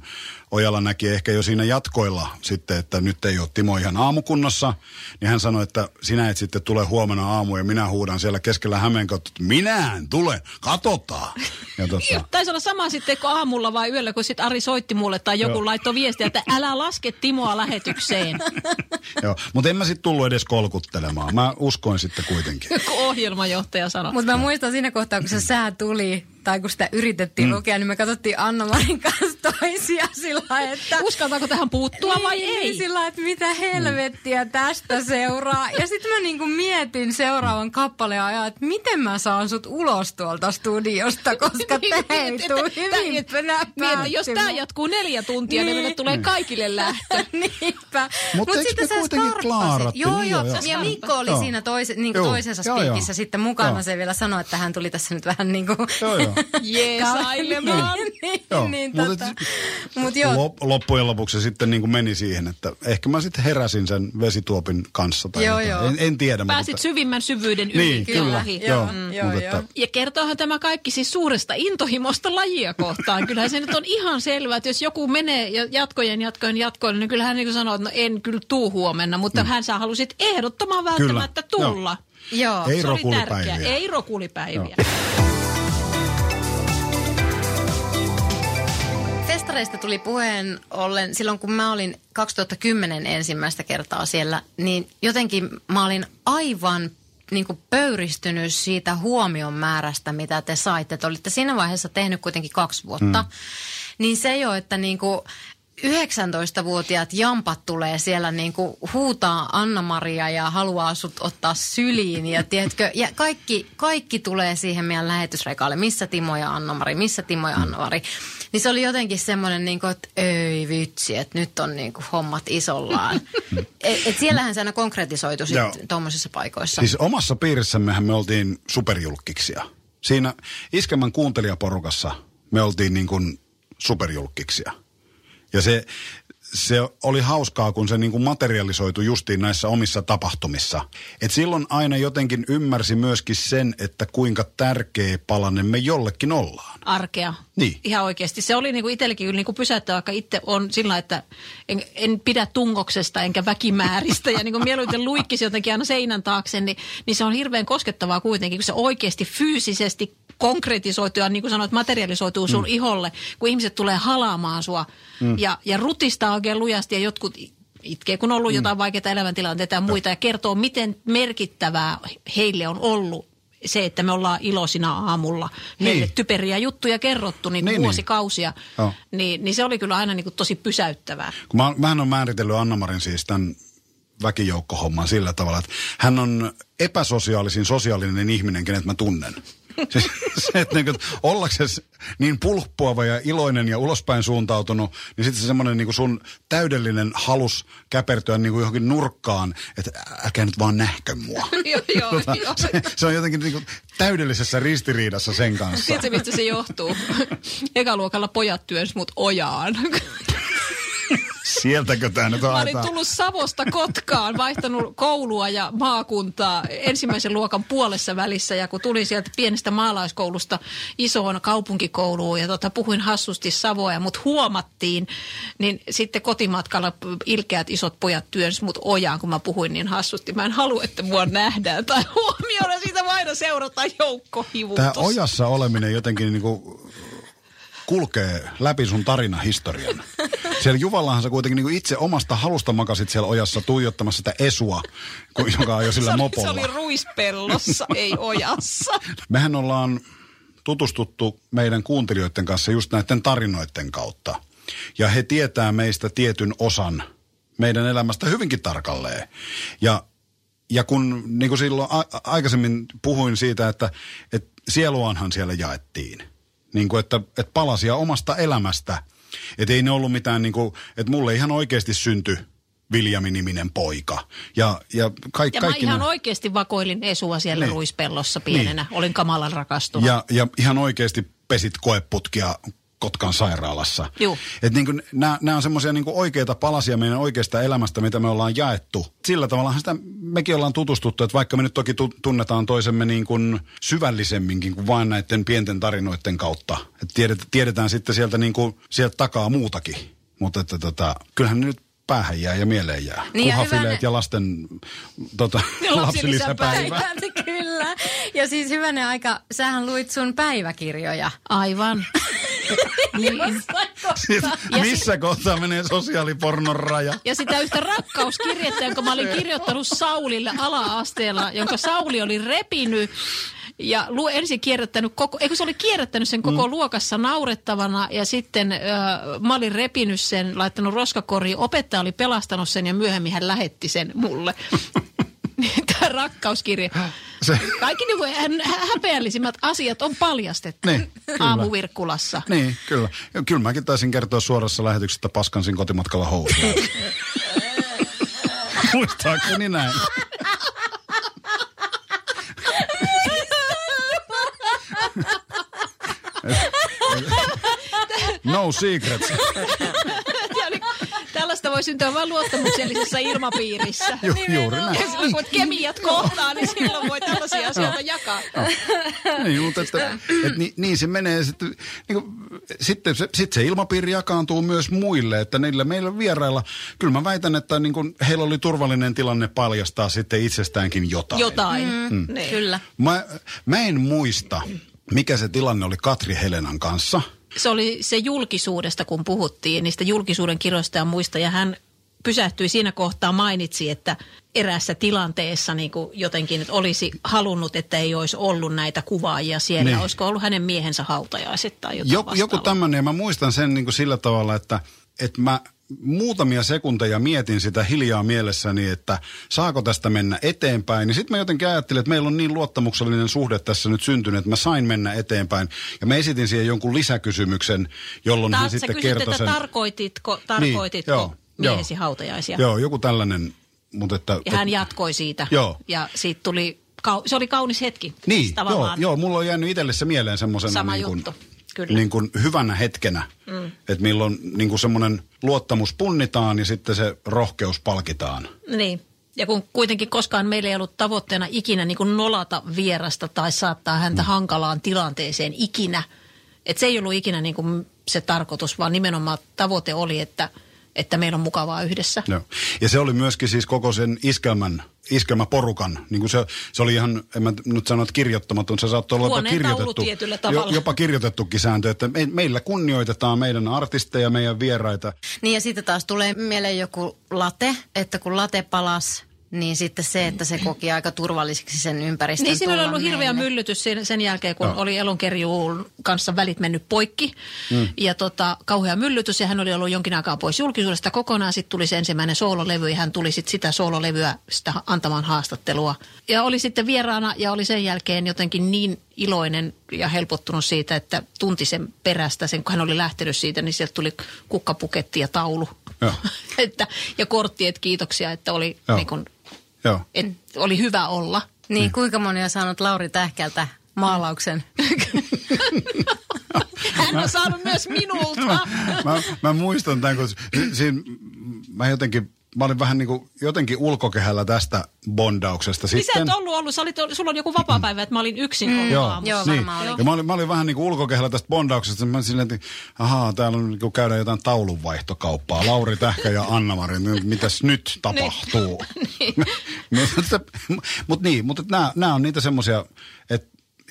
Ojala näki ehkä jo siinä jatkoilla sitten, että nyt ei ole Timo ihan aamukunnossa, niin hän sanoi, että sinä et sitten tule huomenna aamu ja minä huudan siellä keskellä Hämeenkautta, että minä en tule, katsotaan. Ja tota, Taisi olla sama sitten kuin aamulla vai yöllä, kun sitten Ari soitti mulle tai joku Joo. laittoi viestiä, että älä laske Timoa lähetykseen, joo. Mutta en mä sitten tullut edes kolkuttelemaan. Mä uskoin sitten kuitenkin. kun ohjelmajohtaja sanoi. Mutta mä muistan siinä kohtaa, kun se sää tuli, tai kun sitä yritettiin mm. lukea, niin me katsottiin Anna-Marin kanssa toisia sillä että... Uskaltaako tähän puuttua vai Niin, ei? Sillä lailla, että mitä helvettiä tästä seuraa. Ja sitten mä niinku mietin seuraavan kappaleen ajan, että miten mä saan sut ulos tuolta studiosta, koska tämä ei Niin, tule hyvin niin, jos tämä jatkuu neljä tuntia, niin, Niin. meille tulee kaikille lähtö. Niinpä. Mut eikö sitten sä kuitenkin? Joo, Niin joo. Ja. Mikko oli Joo. siinä toise, niin Joo. toisessa spiikissä sitten mukana. Joo. Se vielä sanoi, että hän tuli tässä nyt vähän niin kuin Joo, joo. Joo. Jeesailemaan. Joo, niin, tota, mut joo, Lop, loppujen lopuksi se sitten niin kuin meni siihen, että ehkä mä sitten heräsin sen vesituopin kanssa. Tai Joo, jotain. joo. En, en tiedä. Pääsit mutta, syvimmän syvyyden yli. Niin, kyllä. ohi. Joo, Mm, joo, mutta joo. että, Ja kertoohan tämä kaikki siis suuresta intohimosta lajia kohtaan. Kyllähän se nyt on ihan selvää, että jos joku menee ja jatkojen, jatkojen, jatkojen, niin kyllähän niin sanoo, että no en kyllä tuu huomenna, mutta mm. hän sä halusit ehdottoman välttämättä Kyllä, joo. tulla. joo. Ei Se oli rokulipäiviä. tärkeää. Ei rokulipäiviä. Festareista tuli puheen ollen silloin, kun mä olin 2010 ensimmäistä kertaa siellä, niin jotenkin mä olin aivan niin kuin pöyristynyt siitä huomion määrästä, mitä te saitte. Te olitte siinä vaiheessa tehnyt kuitenkin kaksi vuotta. Mm. Niin se jo, että niin kuin 19-vuotiaat jampat tulee siellä niin kuin huutaa Anna-Maria ja haluaa sut ottaa syliin. Ja, tiedätkö, ja kaikki, kaikki tulee siihen meidän lähetysrekaalle. Missä Timo ja Anna-Mari, missä Timo ja Anna-Mari. Niin se oli jotenkin semmoinen, niin kuin, että ei vitsi, että nyt on niin kuin hommat isollaan. et, et siellähän se aina konkretisoitu sitten tuommoisissa paikoissa. Siis omassa piirissämmehän me oltiin superjulkkiksia. Siinä Iskemän kuuntelijaporukassa me oltiin niin kuin superjulkkiksia. Ja se, se oli hauskaa, kun se niin kuin materialisoitu justiin näissä omissa tapahtumissa. Et silloin aina jotenkin ymmärsi myöskin sen, että kuinka tärkeä palanen me jollekin ollaan. arkea. Niin. Ihan oikeasti. Se oli niinku itsellekin kyllä niinku pysäyttävä, vaikka itse on sillä, että en, en pidä tungoksesta enkä väkimääristä ja niinku mieluiten luikkisi jotenkin aina seinän taakse, niin, niin se on hirveän koskettavaa kuitenkin, kun se oikeasti fyysisesti konkretisoituu ja niin kuin sanoit, materialisoituu sun mm. iholle, kun ihmiset tulee halaamaan sua mm. ja, ja rutistaa oikein lujasti ja jotkut itkee, kun on ollut mm. jotain vaikeita elämäntilanteita ja muita ja kertoo, miten merkittävää heille on ollut se, että me ollaan iloisina aamulla heille Niin. typeriä juttuja kerrottu niin Niin, niin. vuosikausia, Joo. niin, niin se oli kyllä aina niin kuin tosi pysäyttävää. Kun mä, mähän on määritellyt Anna-Marin siis tämän väkijoukkohomman sillä tavalla, että hän on epäsosiaalisin sosiaalinen ihminen, kenet mä tunnen. Se, se että niin ollaksesi niin pulppuava ja iloinen ja ulospäin suuntautunut, niin sitten se semmoinen niin sun täydellinen halus käpertyä niin kuin johonkin nurkkaan, että älkää nyt vaan nähkö mua. joo, joo, Tota, joo. se, se on jotenkin niin kuin täydellisessä ristiriidassa sen kanssa. Tiedätkö, mistä se johtuu? Ekaluokalla pojat työns mut ojaan. Sieltäkö tämä nyt Mä olin tullut Savosta Kotkaan, vaihtanut koulua ja maakuntaa ensimmäisen luokan puolessa välissä. Ja kun tulin sieltä pienestä maalaiskoulusta isoon kaupunkikouluun ja tota, puhuin hassusti Savoa ja mut huomattiin, niin sitten kotimatkalla ilkeät isot pojat työns mut ojaan, kun mä puhuin niin hassusti. Mä en halua, että mua nähdään tai huomioida siitä vaan aina seurata joukkohivutus. Tämä ojassa oleminen jotenkin niinku kulkee läpi sun tarinahistorian. Siellä Juvallahan sä kuitenkin niinku itse omasta halusta makasit siellä ojassa tuijottamassa sitä esua, joka ajoi sillä se, oli, se mopolla. oli ruispellossa, ei ojassa. Mehän ollaan tutustuttu meidän kuuntelijoiden kanssa just näiden tarinoiden kautta. Ja he tietää meistä tietyn osan meidän elämästä hyvinkin tarkalleen. Ja, ja kun niin kuin silloin a- aikaisemmin puhuin siitä, että, että sieluanhan siellä jaettiin. Niin kuin, että, että palasia omasta elämästä. Että ei ne ollut mitään, niin kuin, että mulle ihan oikeasti syntyi Viljami-niminen poika. Ja, ja, kaik, Ja mä kaikki ihan ne- oikeasti vakoilin Esua siellä Niin. ruispellossa pienenä. Olin kamalan rakastunut. Ja, ja ihan oikeasti pesit koeputkia Kotkan sairaalassa. Juu. Et niin nämä on semmoisia niin oikeita palasia meidän oikeasta elämästä, mitä me ollaan jaettu. Sillä tavalla sitä mekin ollaan tutustuttu, että vaikka me nyt toki tu- tunnetaan toisemme niin kuin syvällisemminkin kuin vain näiden pienten tarinoiden kautta. Et tiedet, tiedetään sitten sieltä, niin kuin, sieltä takaa muutakin. Mutta että tota, kyllähän ne nyt päähän jää ja mieleen jää. Niin ja Kuhafileet hyvänä- ja lasten tota, lapsilisäpäivä. Kyllä. Ja siis hyvänä aika, sähän luit sun päiväkirjoja. Aivan. Niin. Siis missä kohtaa menee sosiaalipornon raja? Ja sitä yhtä rakkauskirjettä, jonka mä olin kirjoittanut Saulille ala-asteella, jonka Sauli oli repinyt ja lu, ensin kierrättänyt koko, eikö se oli kierrättänyt sen koko mm. luokassa naurettavana ja sitten äh, mä olin repinyt sen, laittanut roskakoriin, opettaja oli pelastanut sen ja myöhemmin hän lähetti sen mulle. Tämä rakkauskirje. Se, Kaikki niin kuin hä- häpeällisimmät asiat on paljastettu Niin, kyllä. aamuvirkkulassa. niin, kyllä. Kyllä mäkin taisin kertoa suorassa lähetyksessä, että paskansin kotimatkalla housuja. Muistaakseni näin. No secrets. Tällaista voi syntyä vain luottamuksellisessa ilmapiirissä. Ju, juuri näin. Ja silloin kun kemiat kohtaa, niin silloin voi tällaisia asioita jakaa. niin, mutta että, että niin, niin, se menee. Sitten, niin kuin, sitten se, sit se ilmapiiri jakaantuu myös muille, että niillä meillä vierailla, kyllä mä väitän, että niin kuin, heillä oli turvallinen tilanne paljastaa sitten itsestäänkin jotain. Jotain. Mm. Niin. Kyllä. Mä, mä en muista, mikä se tilanne oli Katri Helenan kanssa. Se oli se julkisuudesta, kun puhuttiin, niistä julkisuuden kirjoista ja muista. Ja hän pysähtyi siinä kohtaa, mainitsi, että eräässä tilanteessa niin kuin jotenkin että olisi halunnut, että ei olisi ollut näitä kuvaajia siellä. Niin. Olisiko ollut hänen miehensä hautajaiset tai jotain Joku, joku tämmöinen, ja mä muistan sen niin kuin sillä tavalla, että, että mä muutamia sekunteja mietin sitä hiljaa mielessäni, että saako tästä mennä eteenpäin. Niin sitten mä jotenkin ajattelin, että meillä on niin luottamuksellinen suhde tässä nyt syntynyt, että mä sain mennä eteenpäin. Ja mä esitin siihen jonkun lisäkysymyksen, jolloin hän Taas sä sitten kysyt, kertoi sen. tarkoititko, tarkoititko joo, miehesi joo. hautajaisia? Joo, joku tällainen. Mutta että, Ja hän jatkoi siitä. Joo. Ja siitä tuli, se oli kaunis hetki. Niin, Siis joo, joo, mulla on jäänyt itselle se mieleen semmoisena Sama niin kuin, juttu, kyllä. niin kuin hyvänä hetkenä. Mm. Että milloin niin kuin semmoinen luottamus punnitaan ja sitten se rohkeus palkitaan. Niin. Ja kun kuitenkin koskaan meillä ei ollut tavoitteena ikinä niin kuin nolata vierasta tai saattaa häntä mm. hankalaan tilanteeseen ikinä. Et se ei ollut ikinä niin kuin se tarkoitus, vaan nimenomaan tavoite oli, että, että meillä on mukavaa yhdessä. Joo. Ja se oli myöskin siis koko sen iskelmän, iskelmäporukan, niin kuin se, se oli ihan, en mä nyt sano, että kirjoittamaton, se saattoi olla jopa kirjoitettu. tavalla. jopa kirjoitettukin sääntö, että me, meillä kunnioitetaan meidän artisteja, meidän vieraita. Niin ja sitten taas tulee mieleen joku late, että kun late palas, niin sitten se, että se koki aika turvalliseksi sen ympäristön Niin siinä oli tulla ollut hirveä meille. myllytys sen, sen jälkeen, kun Joo. oli elonkerjuun kanssa välit mennyt poikki. Mm. Ja tota, kauhea myllytys ja hän oli ollut jonkin aikaa pois julkisuudesta kokonaan. Sitten tuli se ensimmäinen soololevy ja hän tuli sitten sitä soololevyä sitä antamaan haastattelua. Ja oli sitten vieraana ja oli sen jälkeen jotenkin niin iloinen ja helpottunut siitä, että tunti sen perästä, sen kun hän oli lähtenyt siitä, niin sieltä tuli kukkapuketti ja taulu. Joo. että, ja kortti, että kiitoksia, että oli, Joo. niin kun, Joo. et, oli hyvä olla. Niin, kuinka moni on saanut Lauri Tähkältä maalauksen? Hän on saanut myös minulta. mä, mä muistan tämän, kun si- siinä, mä jotenkin, mä olin vähän niin kuin jotenkin ulkokehällä tästä bondauksesta. Niin sä et ollut ollut, sä olit, sulla on joku vapaa-päivä, että mä olin yksin ollut Joo. Joo, niin. varmaan oli. Ja mä olin, mä olin vähän niin kuin ulkokehällä tästä bondauksesta. Mä silleen, että ahaa, täällä on niin kuin käydään jotain taulunvaihtokauppaa. Lauri Tähkä ja Anna-Mari, niin mitäs nyt tapahtuu? mutta, mutta niin, mutta nämä, nämä on niitä semmoisia, että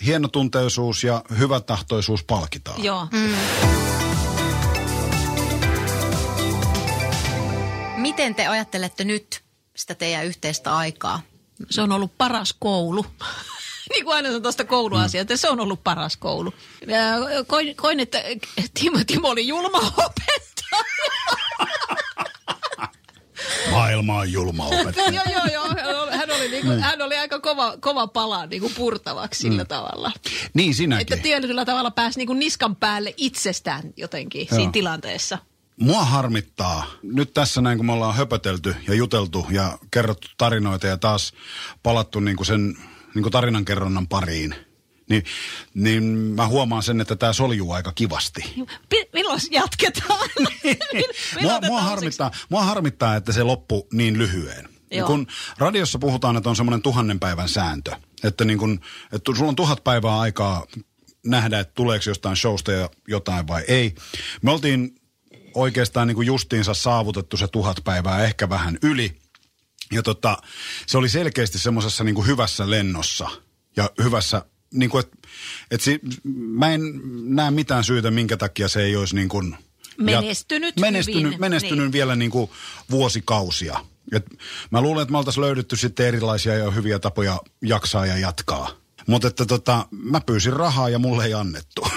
hienotunteisuus ja hyvätahtoisuus palkitaan. Joo. Miten te ajattelette nyt sitä teidän yhteistä aikaa? Se on ollut paras koulu. niin kuin aina sanon tuosta kouluasiasta, se on ollut paras koulu. Ja koin, koin että Timo, Timo oli julma opettaja. Maailma on julma opettaja. joo, joo, joo. Hän oli, hän oli, niinku, hän oli aika kova, kova pala niinku purtavaksi sillä tavalla. Niin sinäkin. Että tietyllä tavalla pääsi niinku niskan päälle itsestään jotenkin Joo. siinä tilanteessa. Mua harmittaa, nyt tässä näin kun me ollaan höpötelty ja juteltu ja kerrottu tarinoita ja taas palattu niin kuin sen niin kuin tarinankerronnan pariin, niin, niin mä huomaan sen, että tämä soljuu aika kivasti. Pi- Milloin jatketaan? Milloin Mua, mua, harmittaa, mua harmittaa, että se loppu niin lyhyen. Niin Joo. kun radiossa puhutaan, että on semmoinen tuhannen päivän sääntö, että, niin kun, että sulla on tuhat päivää aikaa nähdä, että tuleeko jostain showsta ja jotain vai ei. Me oltiin oikeastaan niin kuin justiinsa saavutettu se tuhat päivää, ehkä vähän yli. Ja tota, se oli selkeästi semmoisessa niin hyvässä lennossa ja hyvässä, niin kuin, että, että si, mä en näe mitään syytä, minkä takia se ei olisi niin kuin, Menestynyt menestynyt, hyvin, menestynyt niin. vielä niin kuin vuosikausia. Et mä luulen, että me oltaisiin löydetty sitten erilaisia ja hyviä tapoja jaksaa ja jatkaa. Mutta että tota, mä pyysin rahaa ja mulle ei annettu.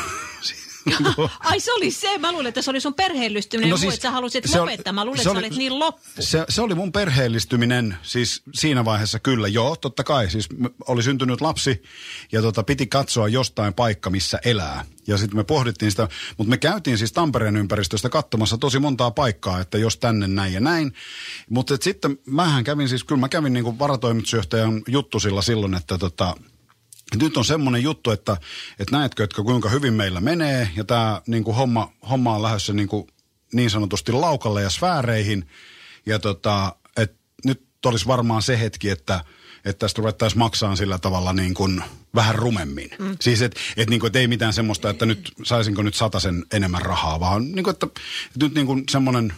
Ai se oli se. Mä luulin, että se oli sun perheellistyminen. No siis, että sä halusit se oli- lopettaa. Mä luulin, se että sä oli- olit niin loppu. Se, se oli mun perheellistyminen siis siinä vaiheessa kyllä. Joo, totta kai. Siis oli syntynyt lapsi ja tota, piti katsoa jostain paikka, missä elää. Ja sitten me pohdittiin sitä, mutta me käytiin siis Tampereen ympäristöstä katsomassa tosi montaa paikkaa, että jos tänne näin ja näin. Mutta sitten mähän kävin siis, kyllä mä kävin niin kuin varatoimitusjohtajan juttusilla silloin, että tota, nyt on semmoinen juttu, että, että näetkö, että kuinka hyvin meillä menee ja tämä niin kuin homma, homma on lähdössä niin, kuin niin sanotusti laukalle ja sfääreihin. Ja tota, että nyt olisi varmaan se hetki, että, että tästä ruvettaisiin maksaa sillä tavalla niin kuin vähän rumemmin. Mm. Siis että et, niin kuin, et ei mitään semmoista, että nyt saisinko nyt sen enemmän rahaa, vaan niin kuin, että, että nyt niin kuin semmoinen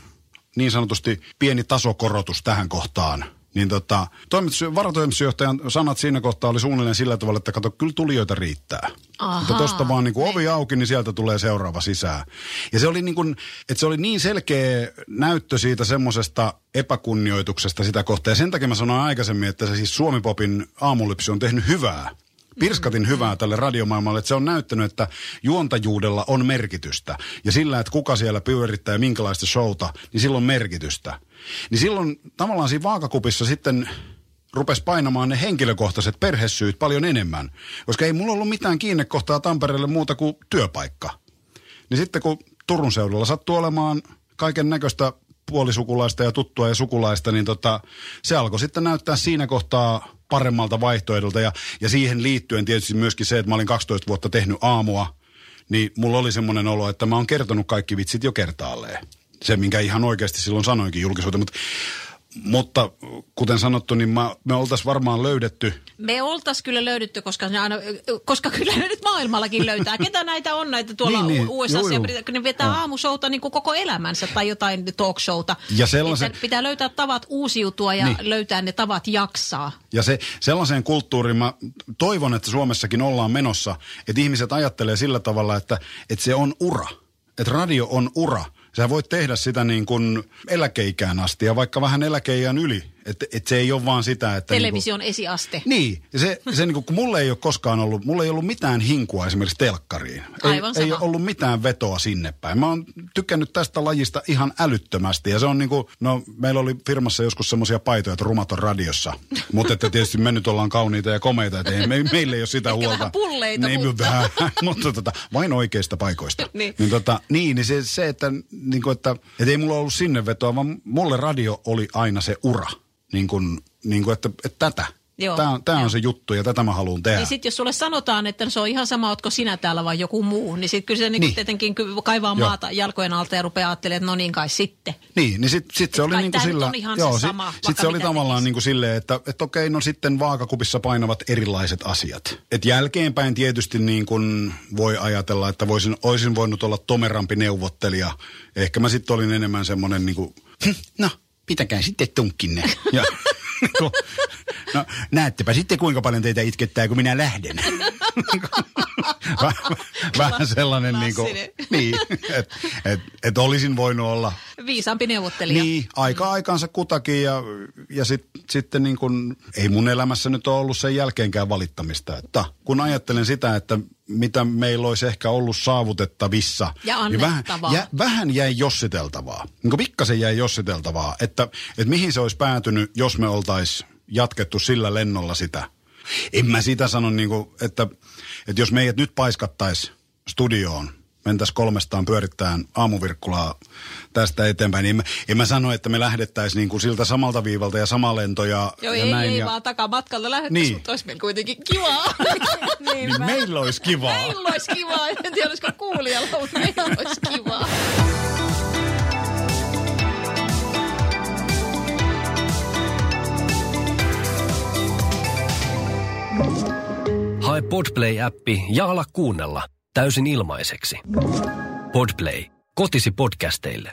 niin sanotusti pieni tasokorotus tähän kohtaan – niin tota, toimitus, varatoimitusjohtajan sanat siinä kohtaa oli suunnilleen sillä tavalla, että kato, kyllä tulijoita riittää. Aha, Mutta tosta vaan niin kuin ovi auki, niin sieltä tulee seuraava sisään. Ja se oli niin kuin, että se oli niin selkeä näyttö siitä semmoisesta epäkunnioituksesta sitä kohtaa. Ja sen takia mä sanoin aikaisemmin, että se siis Suomi-popin aamulypsy on tehnyt hyvää pirskatin hyvää tälle radiomaailmalle, että se on näyttänyt, että juontajuudella on merkitystä. Ja sillä, että kuka siellä pyörittää ja minkälaista showta, niin sillä on merkitystä. Niin silloin tavallaan siinä vaakakupissa sitten rupesi painamaan ne henkilökohtaiset perhesyyt paljon enemmän. Koska ei mulla ollut mitään kiinnekohtaa Tampereelle muuta kuin työpaikka. Niin sitten kun Turun seudulla sattuu olemaan kaiken näköistä puolisukulaista ja tuttua ja sukulaista, niin tota, se alkoi sitten näyttää siinä kohtaa paremmalta vaihtoehdolta. Ja, ja siihen liittyen tietysti myöskin se, että mä olin 12 vuotta tehnyt aamua, niin mulla oli semmoinen olo, että mä oon kertonut kaikki vitsit jo kertaalleen. Se, minkä ihan oikeasti silloin sanoinkin julkisuuteen. Mutta mutta kuten sanottu, niin mä, me oltaisiin varmaan löydetty. Me oltaisiin kyllä löydetty, koska, ne aina, koska kyllä ne nyt maailmallakin löytää. Ketä näitä on näitä tuolla niin, niin, USA, ne vetää no. aamushouta niin kuin koko elämänsä tai jotain talk showta. Ja sellaisen... pitää löytää tavat uusiutua ja niin. löytää ne tavat jaksaa. Ja se, sellaiseen kulttuuriin mä toivon, että Suomessakin ollaan menossa, että ihmiset ajattelee sillä tavalla, että, että se on ura. Että radio on ura Sä voit tehdä sitä niin kuin eläkeikään asti ja vaikka vähän eläkeijän yli. Että et se ei ole vaan sitä, että... Television niin kuin, esiaste. Niin. Se, se niin kuin, kun mulle ei ole koskaan ollut, mulle ei ollut mitään hinkua esimerkiksi telkkariin. Aivan ei, ei ole ollut mitään vetoa sinne päin. Mä oon tykännyt tästä lajista ihan älyttömästi. Ja se on niin kuin, no meillä oli firmassa joskus semmoisia paitoja, että rumat on radiossa. mutta että tietysti me nyt ollaan kauniita ja komeita, että ei, me, meillä ei ole sitä huolta. vähän pulleita, niin, mutta... Vähän, mutta tota, vain oikeista paikoista. niin. Niin, tota, niin, niin se, se että, niin kuin, että, että ei mulla ollut sinne vetoa, vaan mulle radio oli aina se ura niin kuin, niin kuin että, että tätä. Joo, tämä, tämä on se juttu ja tätä mä haluan tehdä. Niin sitten jos sulle sanotaan, että se on ihan sama, ootko sinä täällä vai joku muu, niin sitten kyllä se niin niin. tietenkin kaivaa joo. maata jalkojen alta ja rupeaa ajattelemaan, että no niin kai sitten. Niin, niin sitten sit se oli niin kuin sillä... On ihan joo, se sama, Sitten sit se oli tavallaan niin kuin silleen, että, että okei, no sitten vaakakupissa painavat erilaiset asiat. Et jälkeenpäin tietysti niin kuin voi ajatella, että voisin, olisin voinut olla tomerampi neuvottelija. Ehkä mä sitten olin enemmän semmoinen niin kuin, hm, no pitäkää sitten tunkkinne. Ja, no, näettepä sitten kuinka paljon teitä itkettää, kun minä lähden. Vähän sellainen niin kuin, niin, että et, et olisin voinut olla... Viisaampi neuvottelija. Niin, aika aikansa kutakin ja, ja sit, sitten niin kuin, ei mun elämässä nyt ole ollut sen jälkeenkään valittamista. Että kun ajattelen sitä, että mitä meillä olisi ehkä ollut saavutettavissa. Ja niin vähän, jä, vähän jäi jossiteltavaa. Niin kuin pikkasen jäi jossiteltavaa, että, että mihin se olisi päätynyt, jos me oltaisiin jatkettu sillä lennolla sitä. En mä sitä sano, niin kuin, että, että jos meidät nyt paiskattaisi studioon, mentäisiin kolmestaan pyörittämään aamuvirkkulaa tästä eteenpäin. Niin en, mä, en mä sano, että me lähdettäisiin niin kuin siltä samalta viivalta ja sama lento ja, Joo, ja ei, näin. ei ja... vaan takamatkalla lähdettäisiin, niin. mutta olisi meillä kuitenkin kivaa. niin, niin meillä olisi kivaa. Meillä olisi kivaa. En tiedä, olisiko kuulijalla, mutta meillä olisi kivaa. Hae Podplay-appi ja ala kuunnella täysin ilmaiseksi. Podplay. Kotisi podcasteille.